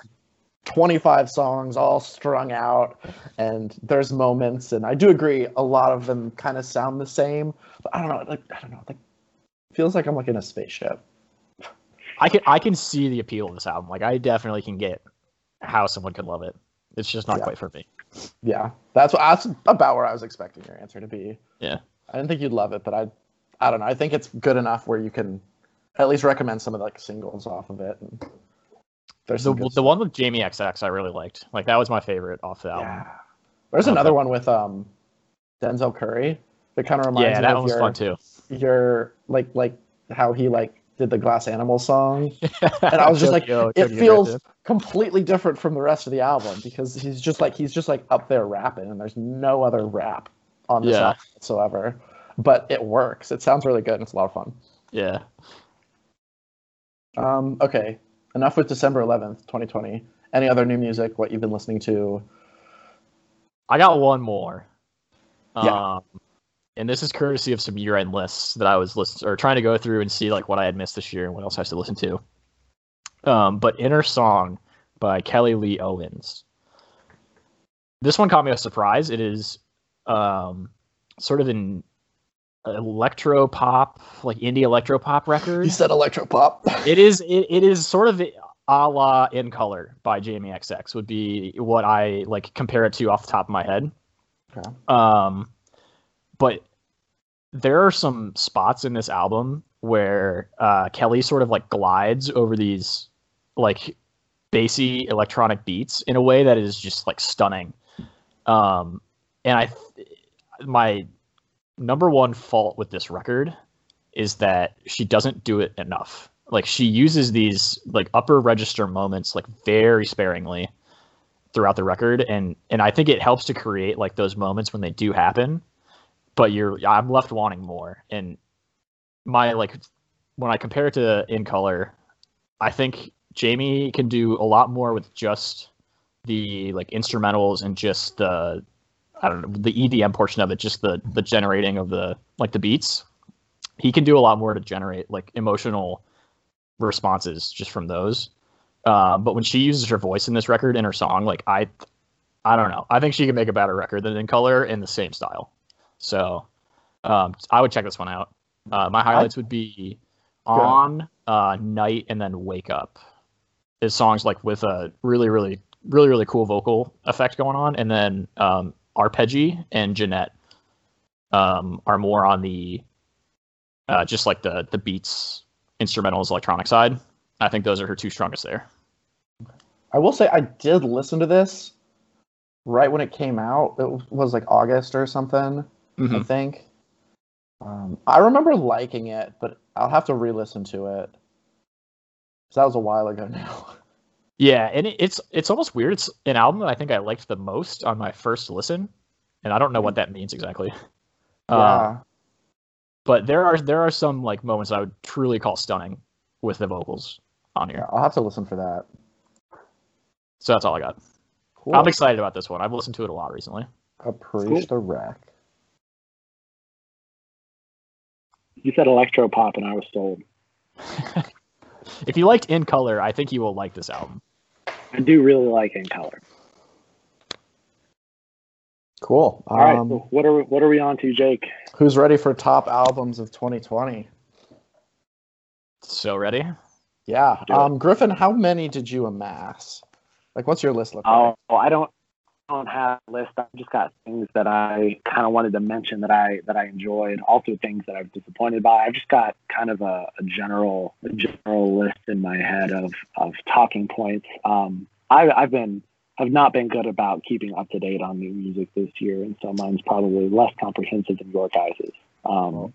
25 songs all strung out and there's moments and I do agree a lot of them kind of sound the same but I don't know like I don't know like feels like I'm like in a spaceship I can I can see the appeal of this album. Like I definitely can get how someone could love it. It's just not Yeah. quite for me. yeah that's what that's about where I was expecting your answer to be Yeah. I didn't think you'd love it but I I don't know I think it's good enough where you can at least recommend some of the like singles off of it and there's The the one with Jamie XX I really liked. Like that was my favorite off the album. Yeah. There's another one with um Denzel Curry that kind of reminds Yeah, me that of was your, fun too. your like like how he like did the Glass Animal song. And I was just like, Tokyo- it feels completely different from the rest of the album because he's just like he's just like up there rapping and there's no other rap on this Yeah. album whatsoever. But it works. It sounds really good and it's a lot of fun. Yeah. Um, okay. Enough with December 11th, 2020. Any other new music? What you've been listening to? I got one more. Yeah. Um, and this is courtesy of some year-end lists that I was listening or trying to go through and see like what I had missed this year and what else I to listen to. Um, but Inner Song by Kelly Lee Owens. This one caught me a surprise. It is um, sort of an electro pop, like indie electro pop record. You said electropop. It is it, it is sort of a la In Color by Jamie XX would be what I like compare it to off the top of my head. Okay. Um, but there are some spots in this album where uh, Kelly sort of like glides over these like bassy electronic beats in a way that is just like stunning. Um, and I, my number one fault with this record is that she doesn't do it enough. Like she uses these like upper register moments like very sparingly throughout the record and and I think it helps to create like those moments when they do happen but you're I'm left wanting more and my like when I compare it to In Color I think Jamie can do a lot more with just the like instrumentals and just the I don't know the EDM portion of it just the the generating of the like the beats he can do a lot more to generate like emotional responses just from those uh, but when she uses her voice in this record in her song, like I, I don't know. I think she can make a better record than In Color in the same style. So, um, I would check this one out. Uh, my highlights would be on, uh, night, and then wake up. Is songs like with a really, really, really, really cool vocal effect going on, and then um, Arpeggi and Jeanette um, are more on the uh, just like the the beats, instrumentals, electronic side. I think those are her two strongest there. I will say I did listen to this right when it came out. It was like August or something, I Mhm. think. Um, I remember liking it, but I'll have to re-listen to it. 'Cause that was a while ago now. Yeah, and it, it's it's almost weird. It's an album that I think I liked the most on my first listen, and I don't know what that means exactly. Uh, yeah. but there are there are some like moments I would truly call stunning with the vocals on yeah, here. I'll have to listen for that. So that's all I got. Cool. I'm excited about this one. I've listened to it a lot recently. Approach Cool. the wreck. You said electro pop, and I was sold. if you liked In Color, I think you will like this album. I do really like In Color. Cool. All right, Um, so what are we, what are we on to, Jake? Who's ready for top albums of 2020? So ready? Yeah. Um, Griffin, how many did you amass? Like, what's your list look like? Oh, I don't I don't have a list. I've just got things that I kind of wanted to mention that I that I enjoyed. Also things that I was disappointed by. I've just got kind of a, a general a general list in my head of of talking points. Um, I, I've been have not been good about keeping up to date on new music this year, and so mine's probably less comprehensive than your guys's. Um,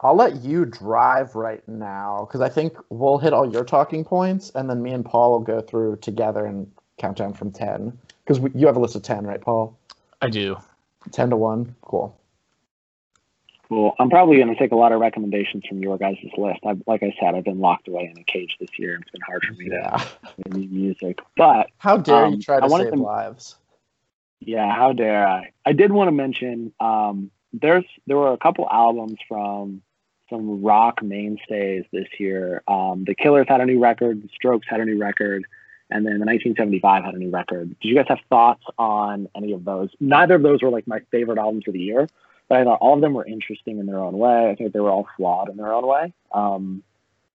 I'll let you drive right now because I think we'll hit all your talking points, and then me and Paul will go through together and count down from 10. Because you have a list of 10, right, Paul? I do. 10 to 1. Cool. Well, I'm probably going to take a lot of recommendations from your guys' list. I've, like I said, I've been locked away in a cage this year. and It's been hard for me to Yeah. hear new music. But How dare Um, you try to wanted save to- lives? yeah, how dare I? I did want to mention um, there's there were a couple albums from some rock mainstays this year. Um, the Killers had a new record. The Strokes had a new record, and then the 1975 had a new record. Did you guys have thoughts on any of those? Neither of those were like my favorite albums of the year, but I thought all of them were interesting in their own way. I think they were all flawed in their own way. Um,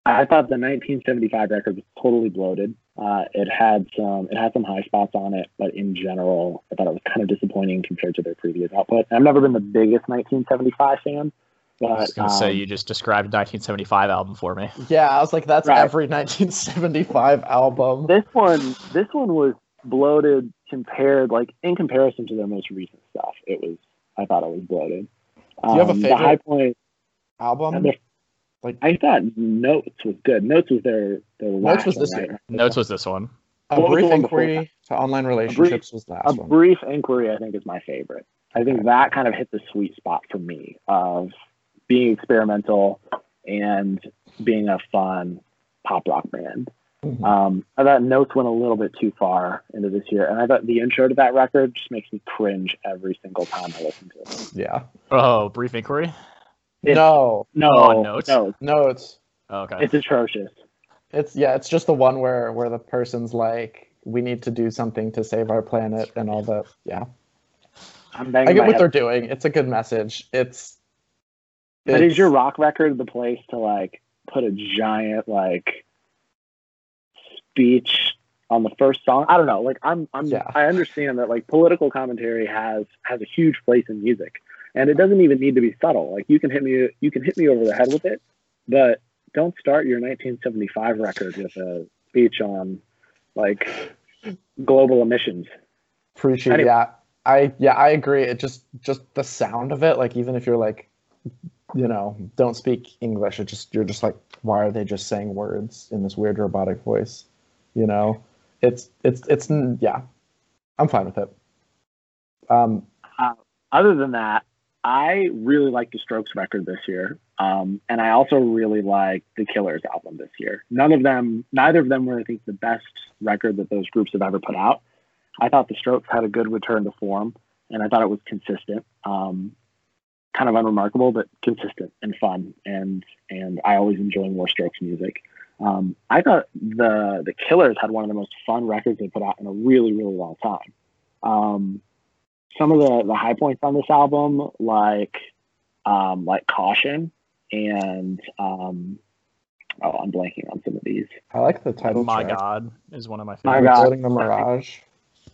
I thought the 1975 record was totally bloated. Uh, it had some it had some high spots on it, but in general, I thought it was kind of disappointing compared to their previous output. I've never been the biggest 1975 fan, but I was gonna say um, you just described 1975 album for me. Yeah, I was like, that's Right. every 1975 album. this one this one was bloated compared like in comparison to their most recent stuff. It was I thought it was bloated. Do you have a Um, The favorite high point. album. the- Like I thought Notes was good. Notes was their their last was one, this right? Notes was this one. a what brief inquiry to online relationships was the A one. brief inquiry, I think, is my favorite. I think that kind of hit the sweet spot for me of being experimental and being a fun pop rock band. Mhm. Um, I thought Notes went a little bit too far into this year, and I thought the intro to that record just makes me cringe every single time I listen to it. Yeah. Oh, brief inquiry. It's- no, No, Oh, Notes? no, no, it's Oh, okay. it's atrocious. it's yeah, it's just the one where where the person's like, we need to do something to save our planet and all that. Yeah, I'm I get what head. they're doing. It's a good message. It's. But is your rock record the place to like put a giant like speech on the first song? I don't know. Like I'm I'm Yeah. I understand that like political commentary has has a huge place in music. And it doesn't even need to be subtle. Like you can hit me you can hit me over the head with it, but don't start your 1975 record with a speech on like global emissions. appreciate Anyway. yeah i yeah i agree it just just the sound of it like even if you're like you know don't speak english it just you're just like why are they just saying words in this weird robotic voice you know it's it's it's yeah i'm fine with it um other than that, I really like the Strokes record this year. Um, and I also really like the Killers album this year. None of them, neither of them were, I think, the best record that those groups have ever put out. I thought the Strokes had a good return to form, and I thought it was consistent. Um, kind of unremarkable, but consistent and fun. And and I always enjoy more Strokes music. Um, I thought the the Killers had one of the most fun records they put out in a really really long time. Um, some of the the high points on this album, like um, like Caution and um, oh, I'm blanking on some of these. i like the title My track. God is one of my My favorites. God. Imploding the mirage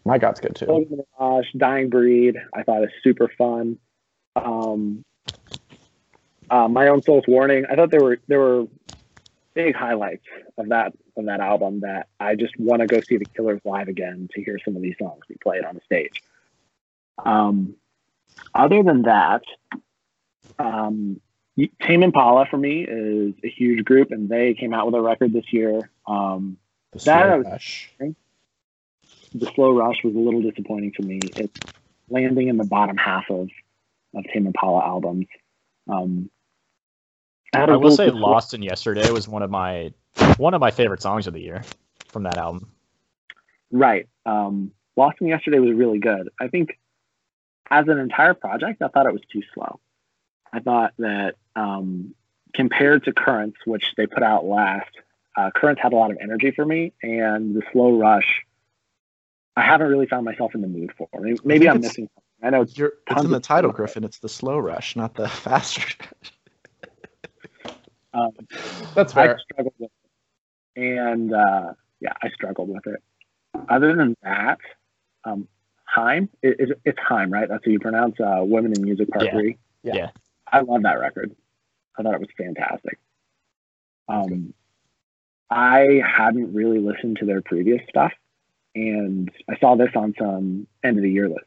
my god's good too Imploding the Mirage, Dying Breed, I thought is super fun. Um, uh, My Own Soul's Warning, I thought there were there were big highlights of that of that album that I just want to go see the Killers live again to hear some of these songs be played on the stage. Um, other than that, um, Tame Impala for me is a huge group, and they came out with a record this year. Um, the that slow was- rush. the slow rush was a little disappointing for me. It's landing in the bottom half of of Tame Impala albums. Um, a I will say disappoint- Lost in Yesterday was one of my one of my favorite songs of the year from that album. Right. Um, Lost in Yesterday was really good. I think as an entire project, I thought it was too slow. I thought that um, compared to Currents, which they put out last, uh, Currents had a lot of energy for me, and the slow rush, I haven't really found myself in the mood for. Maybe, maybe I'm missing something. I know it's You're, it's in the title, slow. Griffin. It's the slow rush, not the fast rush. um, That's I fair. struggled with it. And uh, yeah, I struggled with it. Other than that, um, Haim, it, it, it's Haim, right? That's how you pronounce uh, Women in Music Part Yeah. 3. Yeah. Yeah. I love that record. I thought it was fantastic. Um, I hadn't really listened to their previous stuff, and I saw this on some end of the year list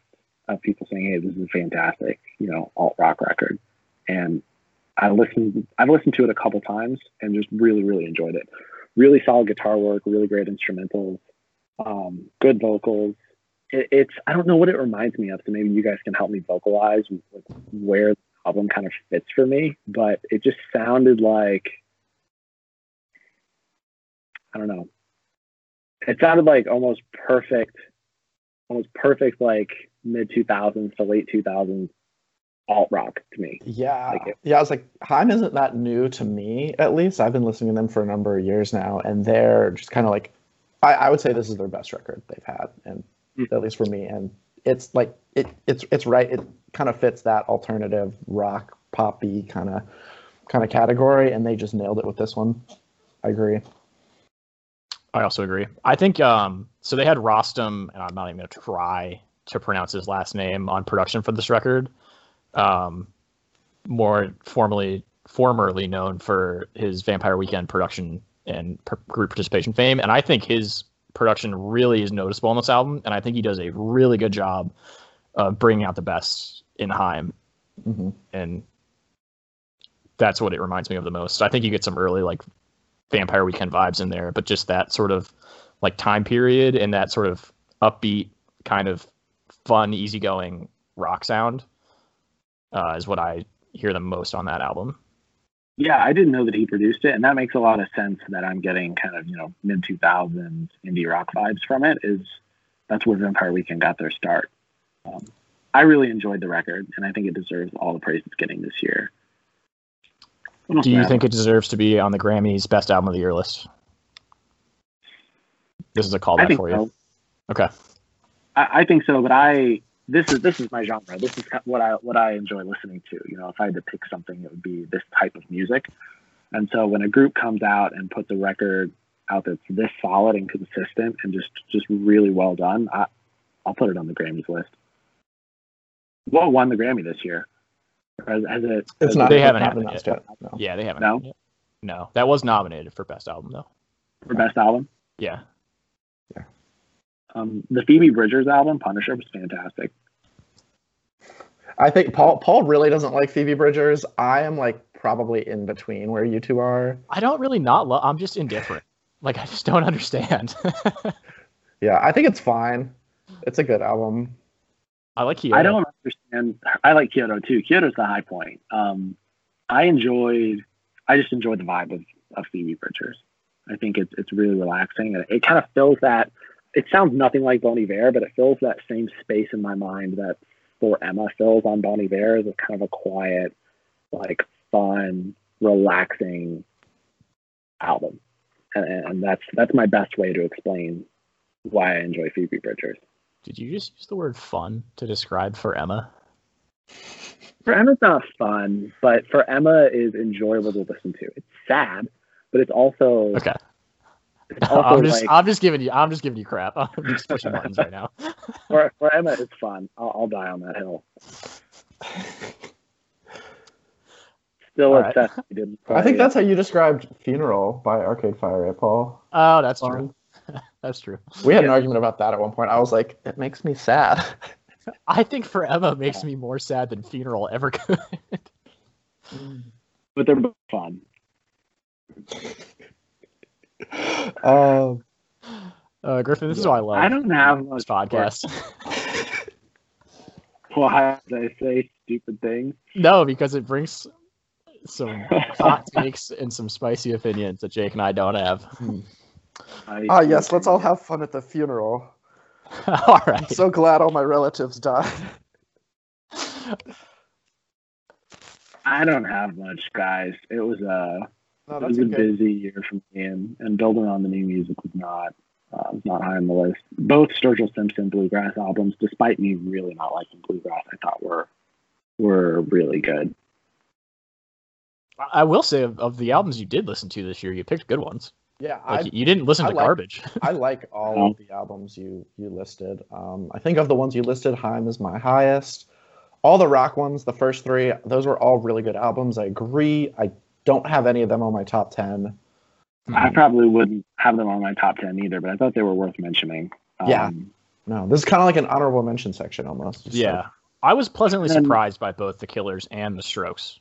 of people saying, "Hey, this is a fantastic, you know, alt rock record." And I listened. I've listened to it a couple times and just really, really enjoyed it. Really solid guitar work, really great instrumentals, um, good vocals. It, it's I don't know what it reminds me of, so maybe you guys can help me vocalize where the album kind of fits for me. But it just sounded like I don't know. It sounded like almost perfect, almost perfect like mid two thousands to late two thousands alt rock to me. Yeah, Like yeah. I was like, Haim isn't that new to me. At least I've been listening to them for a number of years now, and they're just kind of like I, I would say this is their best record they've had, and Mm. at least for me. And it's like it it's it's right. It kind of fits that alternative rock poppy kind of kind of category, and they just nailed it with this one. I agree. I also agree. I think um, so. They had Rostam, and I'm not even going to try to pronounce his last name on production for this record. Um, more formally, formerly known for his Vampire Weekend production and per- group participation fame, and I think his production really is noticeable on this album, and I think he does a really good job of bringing out the best in Haim, hmm and that's what it reminds me of the most. I think you get some early like Vampire Weekend vibes in there, but just that sort of like time period and that sort of upbeat kind of fun, easygoing rock sound uh, is what I hear the most on that album. Yeah, I didn't know that he produced it, and that makes a lot of sense. That I'm getting kind of you know mid 2000s indie rock vibes from it. Is that's where Vampire Weekend got their start. Um, I really enjoyed the record, and I think it deserves all the praise it's getting this year. Do you think it deserves to be on the Grammys Best Album of the Year list? This is a callback for you. so. Okay. I, I think so, but I this is this is my genre. This is what I what I enjoy listening to. You know, if I had to pick something, it would be this type of music. And so when a group comes out and puts a record out that's this solid and consistent and just just really well done, I, I'll put it on the Grammys list. What won the Grammy this year? Has, has it? It's has not. They haven't not had it announced yet. yet. No. Yeah, they haven't. No? yet. No, that was nominated for Best Album though. for best album? Yeah. Um, the Phoebe Bridgers album, Punisher, was fantastic. I think Paul Paul really doesn't like Phoebe Bridgers. I am like probably in between where you two are. I don't really not love. I'm just indifferent. Like I just don't understand. Yeah, I think it's fine. It's a good album. I like Kyoto. I don't understand. I like Kyoto too. Kyoto's the high point. Um, I enjoyed. I just enjoyed the vibe of, of Phoebe Bridgers. I think it's it's really relaxing and it kind of fills that. It sounds nothing like Bon Iver, but it fills that same space in my mind that For Emma fills on Bon Iver is a kind of a quiet, like fun, relaxing album, and, and that's that's my best way to explain why I enjoy Phoebe Bridgers. Did you just use the word fun to describe for Emma? For Emma, it's not fun, but for Emma is enjoyable to listen to. It's sad, but it's also Okay. it's also I'm just like I'm just giving you I'm just giving you crap. I'm just pushing buttons right now. for, for Emma it's fun. I'll, I'll die on that hill. Still All right. obsessed. We I think that's how you described "Funeral" by Arcade Fire, right, Paul? Oh, that's Um, true. That's true. We had an argument about that at one point. I was like, "It makes me sad." I think for Emma makes me more sad than funeral ever could. but they're both fun. um, Uh, Griffin, this is why I love I don't have this much podcast. Why did I say stupid things? no, because it brings some hot takes and some spicy opinions that Jake and I don't have. I- ah, yes, let's all have fun at the funeral. all right. I'm so glad all my relatives died. I don't have much, guys. It was a No, it was a okay. busy year for me, and, and building on the new music was not uh, was not high on the list. Both Sturgill Simpson bluegrass albums, despite me really not liking bluegrass, I thought were were really good. I will say of, of the albums you did listen to this year, you picked good ones. Yeah, Like I you didn't listen I to like- garbage. I like all of the albums you you listed. Um, I think of the ones you listed, Haim is my highest. All the rock ones, the first three, those were all really good albums. I agree. I don't have any of them on my top ten. I probably wouldn't have them on my top ten either, but I thought they were worth mentioning. Um, Yeah. No, this is kind of like an honorable mention section almost. Yeah. like- I was pleasantly then- surprised by both the Killers and the Strokes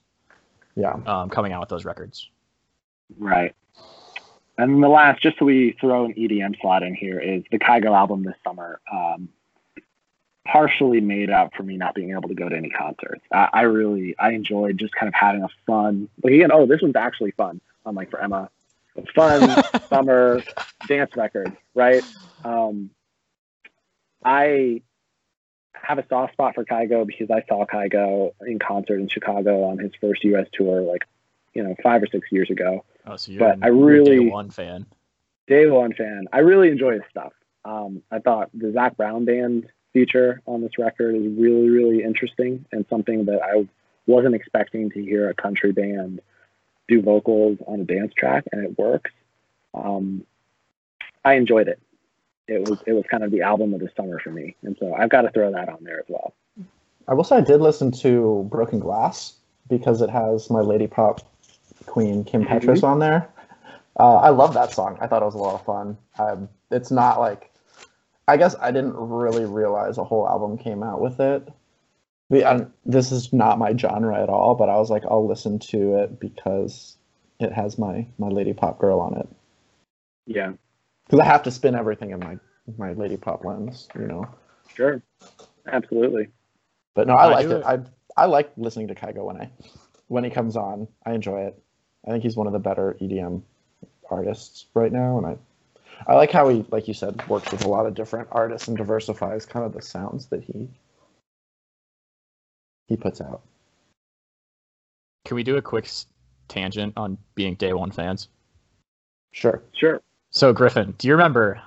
yeah. um, coming out with those records. Right. And then the last, just so we throw an EDM slot in here, is the Kygo album this summer. Um, partially made up for me not being able to go to any concerts. I, I really, I enjoyed just kind of having a fun, like again, oh, this one's actually fun, unlike for Emma. Fun summer dance record, right? Um, I have a soft spot for Kygo because I saw Kygo in concert in Chicago on his first U.S. tour, like, you know, five or six years ago. Oh, so you're, But an- I you're a day really- one fan. Day one fan. I really enjoy his stuff. Um, I thought the Zac Brown band feature on this record is really, really interesting and something that I wasn't expecting to hear a country band do vocals on a dance track, and it works. Um, I enjoyed it. It was it was kind of the album of the summer for me, and so I've got to throw that on there as well. I will say I did listen to Broken Glass because it has my lady pop queen Kim Mhm. Petras on there. Uh, I love that song. I thought it was a lot of fun. Um, it's not like, I guess I didn't really realize a whole album came out with it. The- I- this is not my genre at all, but I was like, I'll listen to it because it has my my lady pop girl on it. Yeah, Because I have to spin everything in my my lady pop lens, you know. sure, absolutely. But no, I, I liked do it. I I like listening to Kygo when I when he comes on. I enjoy it. I think he's one of the better EDM artists right now, and I I like how he, like you said, works with a lot of different artists and diversifies kind of the sounds that he he puts out. Can we do a quick tangent on being day one fans? Sure. Sure. So Griffin, do you remember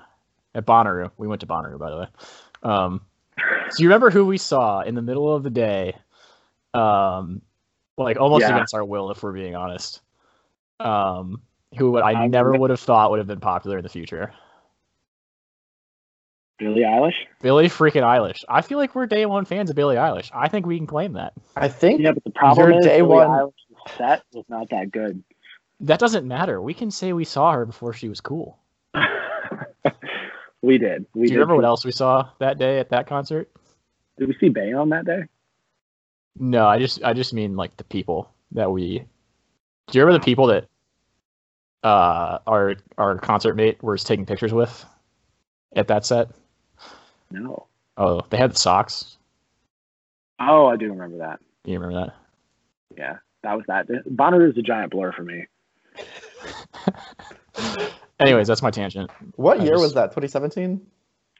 at Bonnaroo? We went to Bonnaroo, by the way. Um, do you remember who we saw in the middle of the day? Um, like almost Yeah. against our will, if we're being honest. Um, who I I never would have thought would have been popular in the future. Billie Eilish. Billie freaking Eilish. I feel like we're day one fans of Billie Eilish. I think we can claim that. I think Yeah, but the problem is day Billie one- Eilish's set was not that good. That doesn't matter. We can say we saw her before she was cool. we did. We Do you did remember what else we saw that day at that concert? Did we see Bay on that day? No, I just I just mean like the people that we. Do you remember the people that uh our our concert mate was taking pictures with at that set? No. Oh, they had the socks. Oh, I do remember that. Do you remember that? Yeah, that was that. Bonnaroo is a giant blur for me. Anyways, that's my tangent. what I year just- was that? 2017,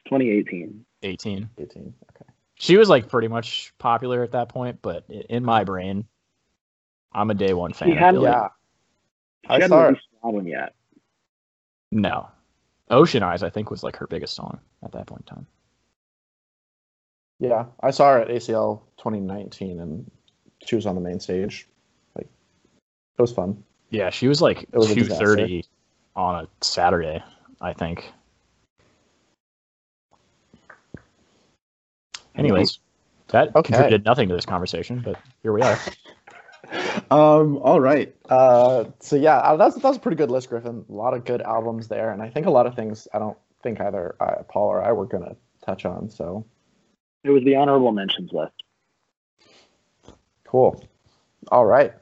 2018. 18. 18. Okay. She was like pretty much popular at that point, but in my brain, I'm a day one fan. She hadn't- Billie. Yeah. She I hadn't saw her. released an album yet. No. Ocean Eyes, I think, was like her biggest song at that point in time. Yeah, I saw her at ACL 2019, and she was on the main stage. Like, it was fun. Yeah, she was like It was a two thirty on a Saturday, I think. Anyways, that Okay. contributed nothing to this conversation, but here we are. Um. All right. Uh. So yeah, uh, that's that's a pretty good list, Griffin. A lot of good albums there, and I think a lot of things I don't think either uh, Paul or I were gonna touch on. So It was the honorable mentions list. cool. All right.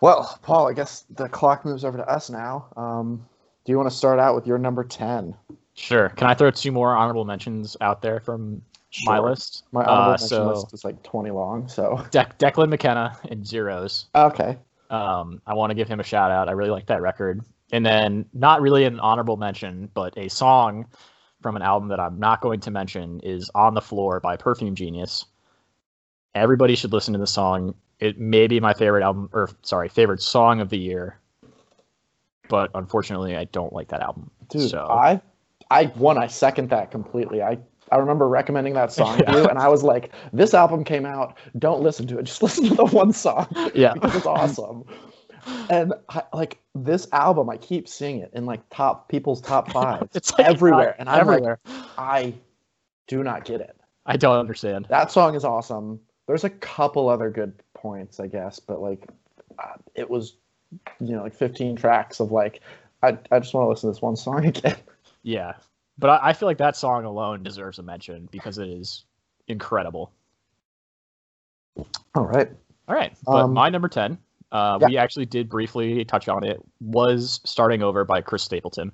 Well, Paul, I guess the clock moves over to us now. Um. Do you want to start out with your number ten? Sure. Can I throw two more honorable mentions out there from my list? My honorable Uh, so list is like 20 long. So De- Declan McKenna and Zeros. okay. Um, I want to give him a shout out. I really like that record. And then, not really an honorable mention, but a song from an album that I'm not going to mention is On the Floor by Perfume Genius. Everybody should listen to the song. It may be my favorite album, or sorry, favorite song of the year. But unfortunately, I don't like that album. Dude, so I, I one, I second that completely. I, I remember recommending that song to you, and I was like, "This album came out. Don't listen to it. Just listen to the one song yeah, because it's awesome." And I, like this album, I keep seeing it in like top people's top five it's like everywhere, and I'm everywhere. like, I do not get it. I don't understand. That song is awesome. There's a couple other good points, I guess, but like, uh, it was, you know, like 15 tracks of like, I, I just want to listen to this one song again. Yeah, but I, I feel like that song alone deserves a mention because it is incredible. All right. All right, but Um, my number ten, uh, yeah. we actually did briefly touch on it, was "Starting Over" by Chris Stapleton.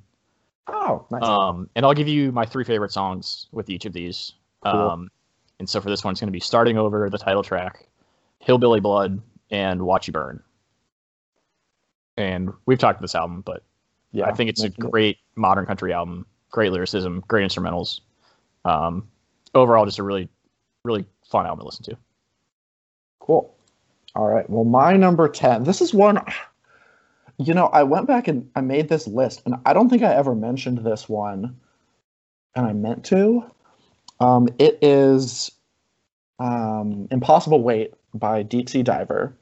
Oh, nice. Um, and I'll give you my three favorite songs with each of these. Cool. Um, and so for this one, it's going to be "Starting Over," the title track, "Hillbilly Blood," and "Watch You Burn." And we've talked about this album, but yeah, I think it's a great modern country album. Great lyricism, great instrumentals. Um, overall, just a really, really fun album to listen to. Cool. All right. Well, my number 10. This is one. You know, I went back and I made this list, and I don't think I ever mentioned this one, and I meant to. Um, it is um, Impossible Weight by Deep Sea Diver.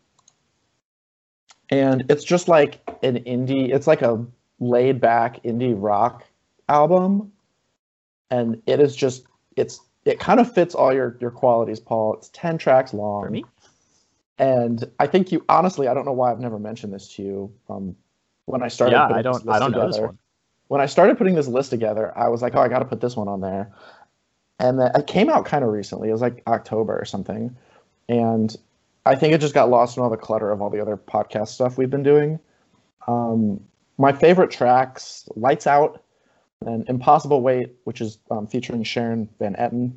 And it's just like an indie, it's like a laid back indie rock album. And it is just, it's, it kind of fits all your, your qualities, Paul. It's 10 tracks long. For me? And I think you, honestly, I don't know why I've never mentioned this to you. Um, when I started, Yeah, putting I this don't. list I don't know this together one. when I started putting this list together, I was like, oh, I got to put this one on there. And then it came out kind of recently. It was like October or something. And I think it just got lost in all the clutter of all the other podcast stuff we've been doing. Um, my favorite tracks Lights Out and Impossible Weight, which is um, featuring Sharon Van Etten,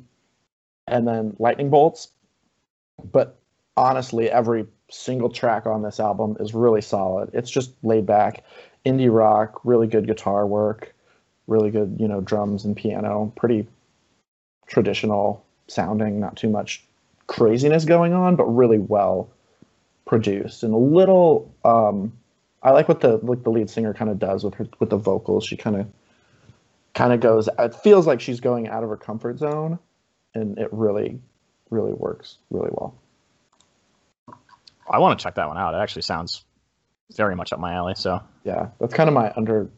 and then Lightning Bolts. But honestly, every single track on this album is really solid. It's just laid back indie rock, really good guitar work, really good, you know, drums and piano, pretty traditional sounding, not too much craziness going on, but really well produced and a little um I like what the like the lead singer kind of does with her with the vocals. She kind of kind of goes it feels like she's going out of her comfort zone and it really really works really well. I want to check that one out. It actually sounds very much up my alley. So Yeah, that's kind of my under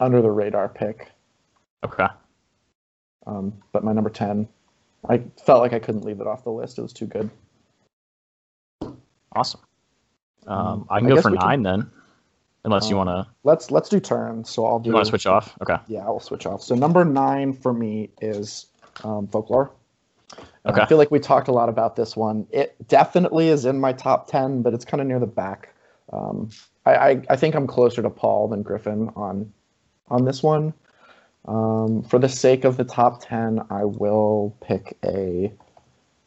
under the radar pick. okay. Um, but my number 10, I felt like I couldn't leave it off the list. It was too good. Awesome. Um, Mm, I can I go for we can- nine then, unless you Um, want to. Let's let's do turns. So I'll do You want to switch off? Okay. Yeah, I'll switch off. So number nine for me is um, folklore. And I feel like we talked a lot about this one. It definitely is in my top ten, but it's kind of near the back. Um, I, I I think I'm closer to Paul than Griffin on on this one. Um, for the sake of the top ten, I will pick a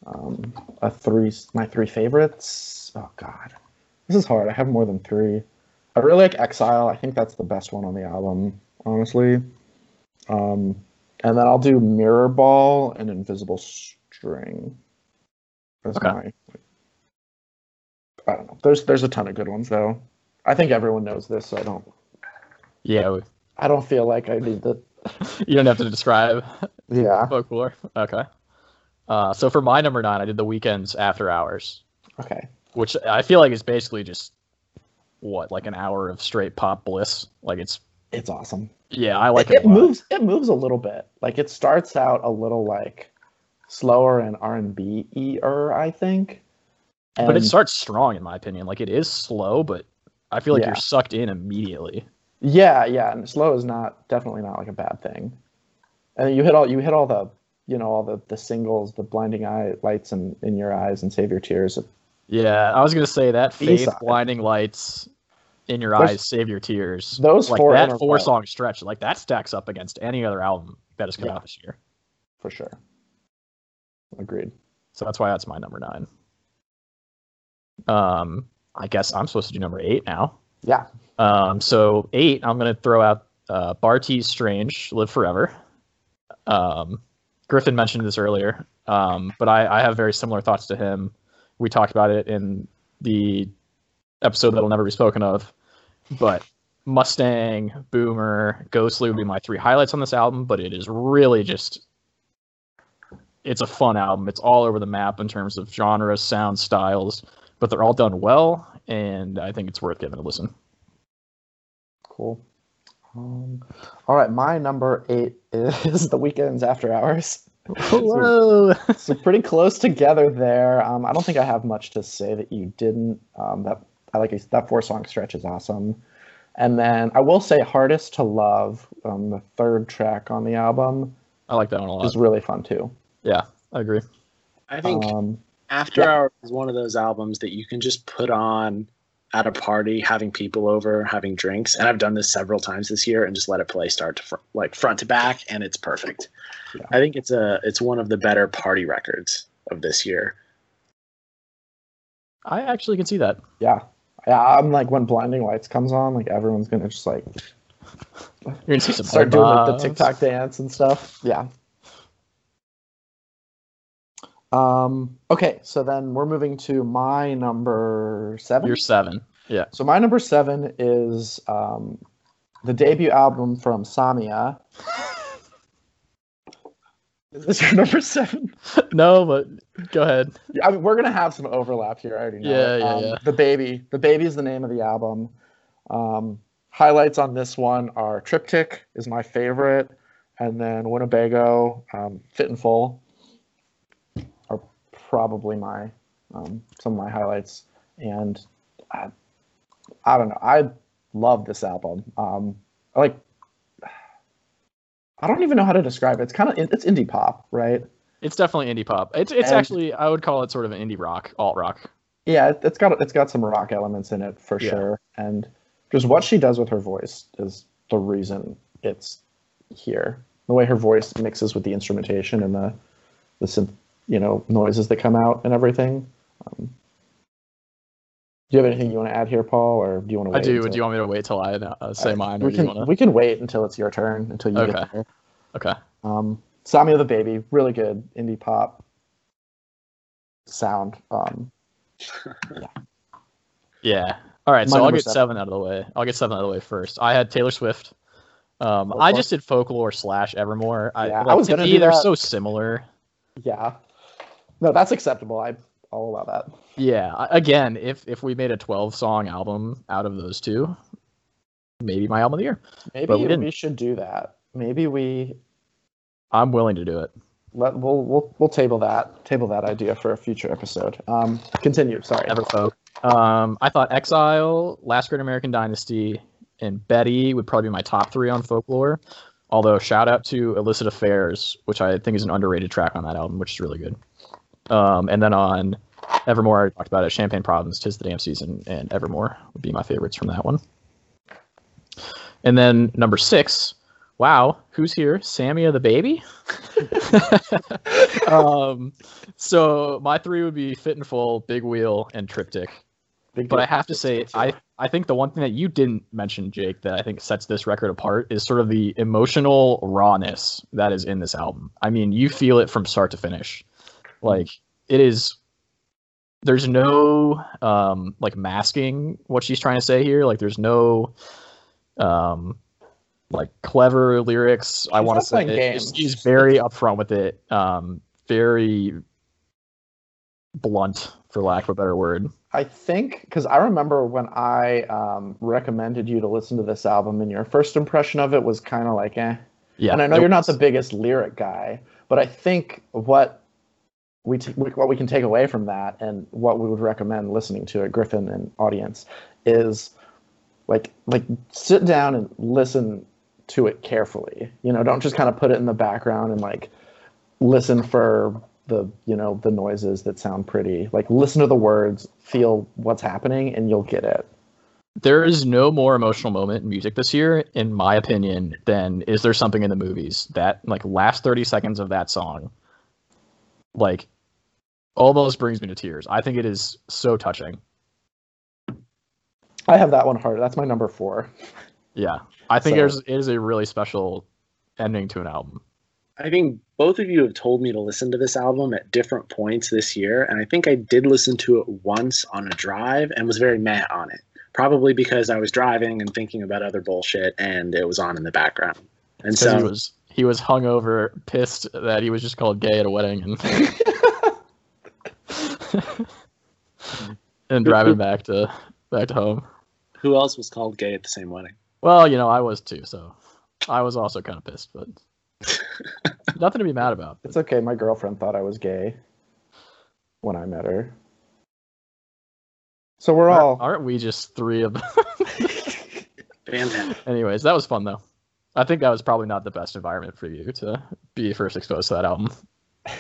um, a three my three favorites. Oh God, this is hard. I have more than three. I really like Exile. I think that's the best one on the album, honestly. Um, and then I'll do Mirror Ball and Invisible String. That's Okay. my. I don't know. There's there's a ton of good ones though. I think everyone knows this, so I don't. Yeah, I don't feel like I need to. you don't have to describe Yeah. folklore. Okay. Uh, so for my number nine, I did the Weeknd's after hours, Okay. which I feel like is basically just what like an hour of straight pop bliss. Like it's It's awesome. yeah, I like it, it. it moves. It moves a little bit. Like it starts out a little like slower and R and B er, I think. but it starts strong in my opinion. Like it is slow, but I feel like Yeah. you're sucked in immediately. Yeah, yeah, and slow is not definitely not like a bad thing. And you hit all you hit all the you know all the the singles, the blinding eye lights in, in your eyes and save your tears. Yeah, I was gonna say that faith, B-side. blinding lights in your There's- eyes, save your tears. Those like four that four song stretch, like that stacks up against any other album that has come Yeah. out this year. for sure. Agreed. So that's why that's my number nine. Um, I guess I'm supposed to do number eight now. Yeah. Um, so eight, I'm gonna throw out uh, Bartees Strange, Live Forever. Um, Griffin mentioned this earlier, um, but I, I have very similar thoughts to him. We talked about it in the episode that'll never be spoken of, but Mustang, Boomer, Ghostly would be my three highlights on this album. But it is really just it's a fun album. It's all over the map in terms of genres, sound, styles, but they're all done well, and I think it's worth giving a listen. Cool. Um, all right, my number eight is the Weeknd's after hours. Whoa! so pretty close together there. Um, I don't think I have much to say that you didn't. Um, that I like that four song stretch is awesome. And then I will say "Hardest to Love," um, the third track on the album, I like that one a lot. is really fun too. Yeah, I agree. I think Um, After yeah. Hours is one of those albums that you can just put on at a party, having people over, having drinks, and I've done this several times this year, and just let it play start to fr- like front to back, and it's perfect. Yeah. I think it's a it's one of the better party records of this year. I actually can see that. yeah, yeah. I'm like when Blinding Lights comes on, like everyone's gonna just like You're gonna see some start doing like, the. TikTok dance and stuff. Yeah. Um. Okay, so then we're moving to my number 7 You're seven. Yeah. So my number seven is um, the debut album from Samia. Is this your number seven? no, but go ahead. Yeah, I mean, we're gonna have some overlap here. I already know. Yeah, yeah, Um, yeah. The baby, the baby is the name of the album. Um, highlights on this one are Triptych is my favorite, and then Winnebago, um, Fit and Full are probably my um, some of my highlights. And I, I don't know, I love this album. Um, I like. I don't even know how to describe it. It's kind of it's indie pop, right? It's definitely indie pop. It's it's And- actually I would call it sort of an indie rock, alt rock. Yeah, it- it's got it's got some rock elements in it for Yeah. sure, and just what she does with her voice is the reason it's here. The way her voice mixes with the instrumentation and the the synth, you know noises that come out and everything. Um, do you have anything you want to add here, Paul, or do you want to? I do. until- Do you want me to wait till I uh, say Uh, mine, We can want we can wait until it's your turn until you Okay. get there. Okay. Um, Samia the Baby, really good indie pop sound. Um, Yeah. All right. My So I'll get seven. seven out of the way. I'll get seven out of the way first. I had Taylor Swift. Um, I just did folklore slash Evermore. I, Yeah, I was to gonna me, they're so similar. yeah, no, that's acceptable. I I'll allow that. Yeah. Again, if if we made a twelve song album out of those two, maybe my album of the year. Maybe we we, should do that. Maybe we I'm willing to do it. let we'll we'll we'll table that table that idea for a future episode. Um, continue. Sorry. Everfolk. Um, I thought Exile, Last Great American Dynasty, and Betty would probably be my top three on folklore. Although shout out to Illicit Affairs, which I think is an underrated track on that album, which is really good. Um, and then on Evermore, I already talked about it. Champagne Problems, Tis the Damn Season, and Evermore would be my favorites from that one. And then number six, wow, who's here? Samia the baby. um, so my three would be Fit and Full, Big Wheel, and Triptych. Big But I have to say, I I think the one thing that you didn't mention, Jake, that I think sets this record apart is sort of the emotional rawness that is in this album. I mean, you feel it from start to finish. Like it is. There's no um like masking what she's trying to say here. Like there's no um like clever lyrics. I want to say it. She's very upfront with it. Um, very blunt, for lack of a better word. I think because I remember when I um, recommended you to listen to this album, and your first impression of it was kind of like, eh. Yeah, and I know you're not the biggest lyric guy, but I think what we t- what we can take away from that, and what we would recommend listening to at Griffin and audience, is like like sit down and listen to it carefully. You know, don't just kind of put it in the background and like listen for the you know the noises that sound pretty. Like listen to the words, feel what's happening, and you'll get it. There is no more emotional moment in music this year, in my opinion, than is there something in the movies that like last 30 seconds of that song, like almost brings me to tears. I think it is so touching. I have that one hard. That's my number four. Yeah, I think So- there's it is a really special ending to an album. I think both of you have told me to listen to this album at different points this year, and I think I did listen to it once on a drive and was very meh on it. Probably because I was driving and thinking about other bullshit, and it was on in the background. And So so he was he was hungover, pissed that he was just called gay at a wedding, and and driving back to back to home. who else was called gay at the same wedding? Well, you know, I was too, so I was also kind of pissed, but nothing to be mad about. It's okay. My girlfriend thought I was gay when I met her. So we're all. Aren't, aren't we just three of? them? Anyways, that was fun though. I think that was probably not the best environment for you to be first exposed to that album.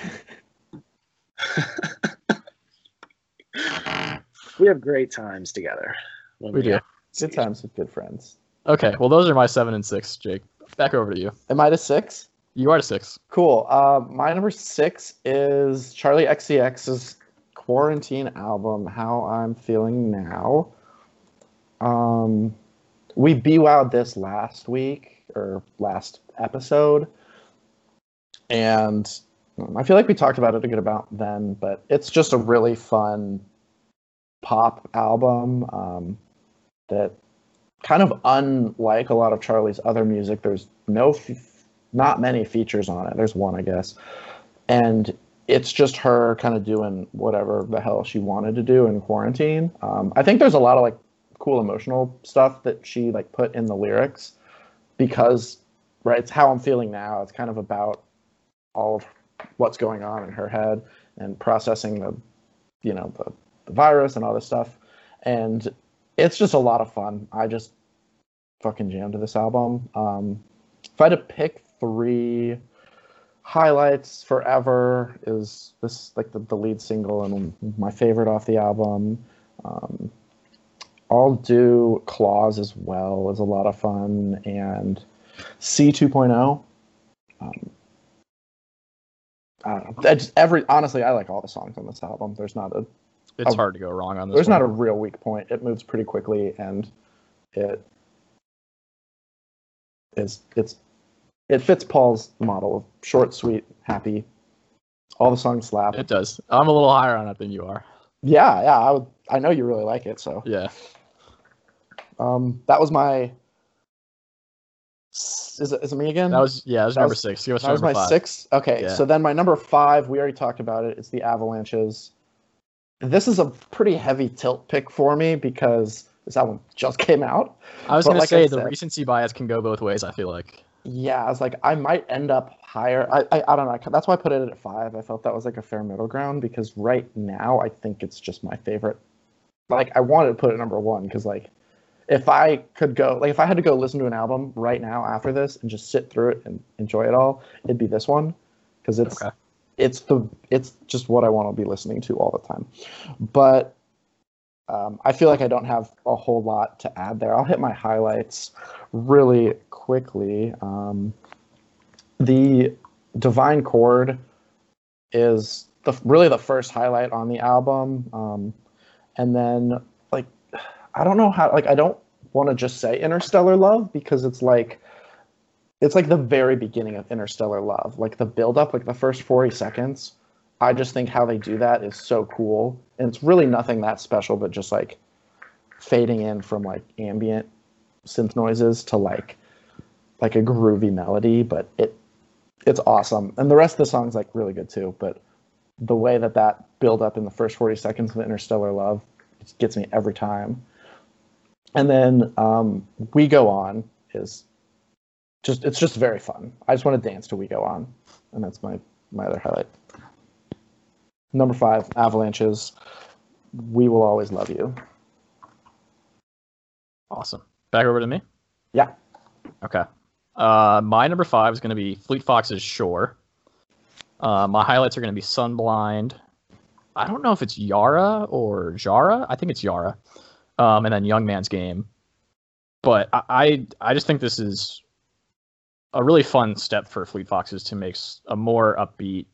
we have great times together. when We do. are- Good times with good friends. Okay, well, those are my seven and six, Jake. Back over to you. Am I to six? You are to six. Cool. Uh, my number six is Charli XCX's quarantine album, How I'm Feeling Now. Um, we BWowed this last week or last episode. And I feel like we talked about it a good amount then, but it's just a really fun pop album. Um, that kind of unlike a lot of Charli's other music, there's no, f- not many features on it. There's one, I guess, and it's just her kind of doing whatever the hell she wanted to do in quarantine. Um, I think there's a lot of like cool emotional stuff that she like put in the lyrics because right, it's how I'm feeling now. It's kind of about all of what's going on in her head and processing the, you know, the, the virus and all this stuff. And it's just a lot of fun. I just fucking jammed to this album. Um, if I had to pick three highlights forever is this like the, the lead single and my favorite off the album. Um, I'll do Claws as well is a lot of fun and C 2.0. Um, I don't know. I just every honestly, I like all the songs on this album. There's not a It's Oh, hard to go wrong on this. there's one. not a real weak point. It moves pretty quickly and it is it's it fits Paul's model of short, sweet, happy. All the songs slap. It does. I'm a little higher on it than you are. Yeah, yeah. I would. I know you really like it, so Yeah. Um, that was my. Is it, is it me again? That was yeah. That was That number was- six. That was my five. six. Okay, Yeah. so then my number five, we already talked about it. It's the Avalanches. This is a pretty heavy tilt pick for me because this album just came out. I was gonna like I say the recency bias can go both ways. I feel like. Yeah, I was like, I might end up higher. I, I, I don't know. That's why I put it at five. I felt that was like a fair middle ground because right now I think it's just my favorite. Like I wanted to put it number one because like if I could go like if I had to go listen to an album right now after this and just sit through it and enjoy it all, it'd be this one because it's Okay. it's the it's just what I want to be listening to all the time. But um, I feel like I don't have a whole lot to add there. I'll hit my highlights really quickly. Um, the Divine Chord is the really the first highlight on the album, um, and then I don't know how like I don't want to just say Interstellar Love because it's like it's like the very beginning of Interstellar Love, like the build up, like the first forty seconds. I just think how they do that is so cool, and it's really nothing that special, but just like fading in from like ambient synth noises to like like a groovy melody, but it it's awesome. And the rest of the song's like really good too, but the way that that build up in the first 40 seconds of Interstellar Love gets me every time. And then um, We Go On is just it's just very fun. I just want to dance to We Go On, and that's my my other highlight. Number five, Avalanches. We will always love you. Awesome. Back over to me. Yeah. Okay. Uh, my number five is going to be Fleet Foxes' Shore. Uh, my highlights are going to be Sunblind. I don't know if it's Yara or Jara. I think it's Yara. Um, and then Young Man's Game. But I, I, I just think this is a really fun step for Fleet Foxes to make a more upbeat.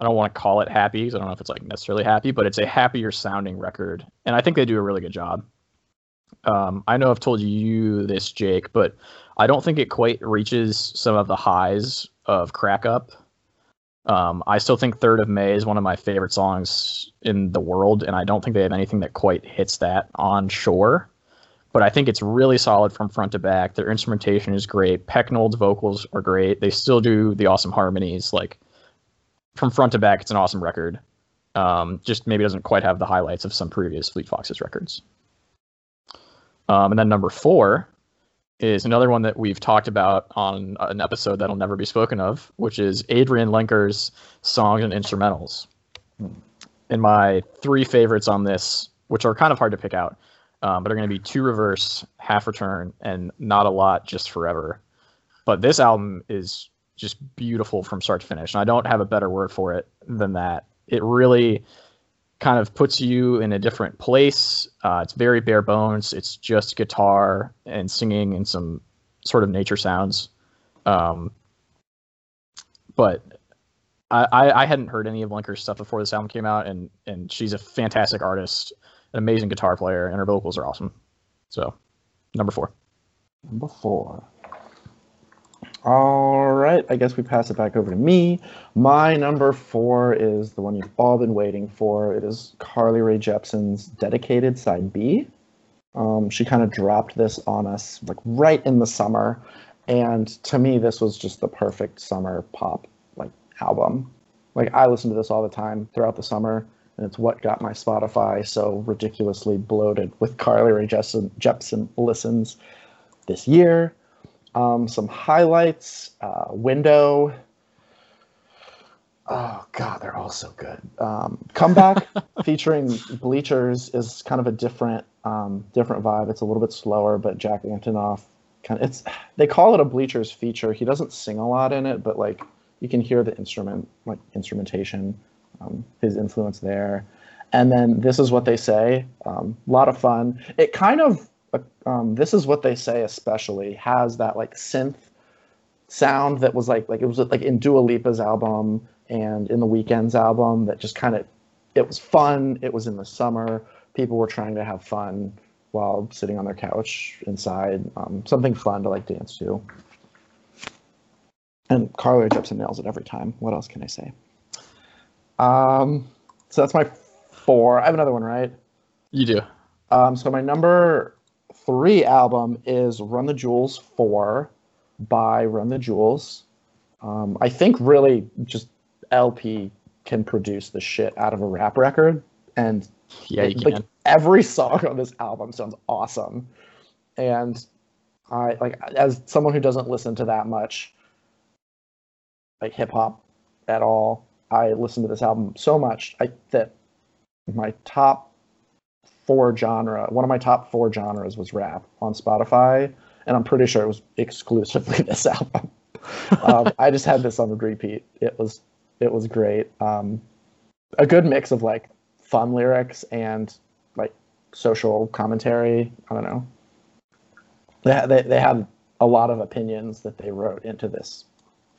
I don't want to call it happy 'cause I don't know if it's like necessarily happy, but it's a happier sounding record, and I think they do a really good job. Um, I know I've told you this, Jake, but I don't think it quite reaches some of the highs of Crack Up. Um, I still think Third of May is one of my favorite songs in the world, and I don't think they have anything that quite hits that on Shore. But I think it's really solid from front to back. Their instrumentation is great. Pecknold's vocals are great. They still do the awesome harmonies. Like from front to back, it's an awesome record. Um, just maybe doesn't quite have the highlights of some previous Fleet Foxes records. Um, and then number four is another one that we've talked about on an episode that'll never be spoken of, which is Adrianne Lenker's songs and instrumentals. And my three favorites on this, which are kind of hard to pick out, um, but are going to be Two Reverse, Half Return, and Not a Lot, Just Forever. But this album is just beautiful from start to finish, and I don't have a better word for it than that. It really kind of puts you in a different place. Uh, it's very bare bones. It's just guitar and singing and some sort of nature sounds. Um, but I, I, hadn't heard any of Lenker's stuff before this album came out, and and she's a fantastic artist, an amazing guitar player, and her vocals are awesome. So, number four. Number four. All right, I guess we pass it back over to me. My number four is the one you've all been waiting for. It is Carly Rae Jepsen's Dedicated Side B. Um, she kind of dropped this on us like right in the summer, and to me, this was just the perfect summer pop like album. Like I listen to this all the time throughout the summer, and it's what got my Spotify so ridiculously bloated with Carly Rae Jepsen, Jepsen listens this year. Um, some highlights: uh, Window. Oh God, they're all so good. Um, Comeback featuring Bleachers is kind of a different, um, different vibe. It's a little bit slower, but Jack Antonoff kind of it's. They call it a Bleachers feature. He doesn't sing a lot in it, but like you can hear the instrument, like instrumentation, um, his influence there. And then this is what they say. A um, lot of fun. It kind of um, this is what they say especially has that like synth sound that was like like it was like in Dua Lipa's album and in the Weeknd's album that just kind of it was fun. It was in the summer. People were trying to have fun while sitting on their couch inside. Um, something fun to like dance to. And Carly Jepsen nails it every time. What else can I say? Um, so that's my four. I have another one, right? You do. Um, so my number three album is Run the Jewels 4 by Run the Jewels. Um, I think really just El-P can produce the shit out of a rap record. And yeah, you like, can. every song on this album sounds awesome. And I like as someone who doesn't listen to that much like hip hop at all, I listen to this album so much I, that my top four genre, one of my top four genres was rap on Spotify, and I'm pretty sure it was exclusively this album. um, I just had this on repeat. It was it was great. Um, a good mix of like fun lyrics and like social commentary. I don't know. They they they had a lot of opinions that they wrote into this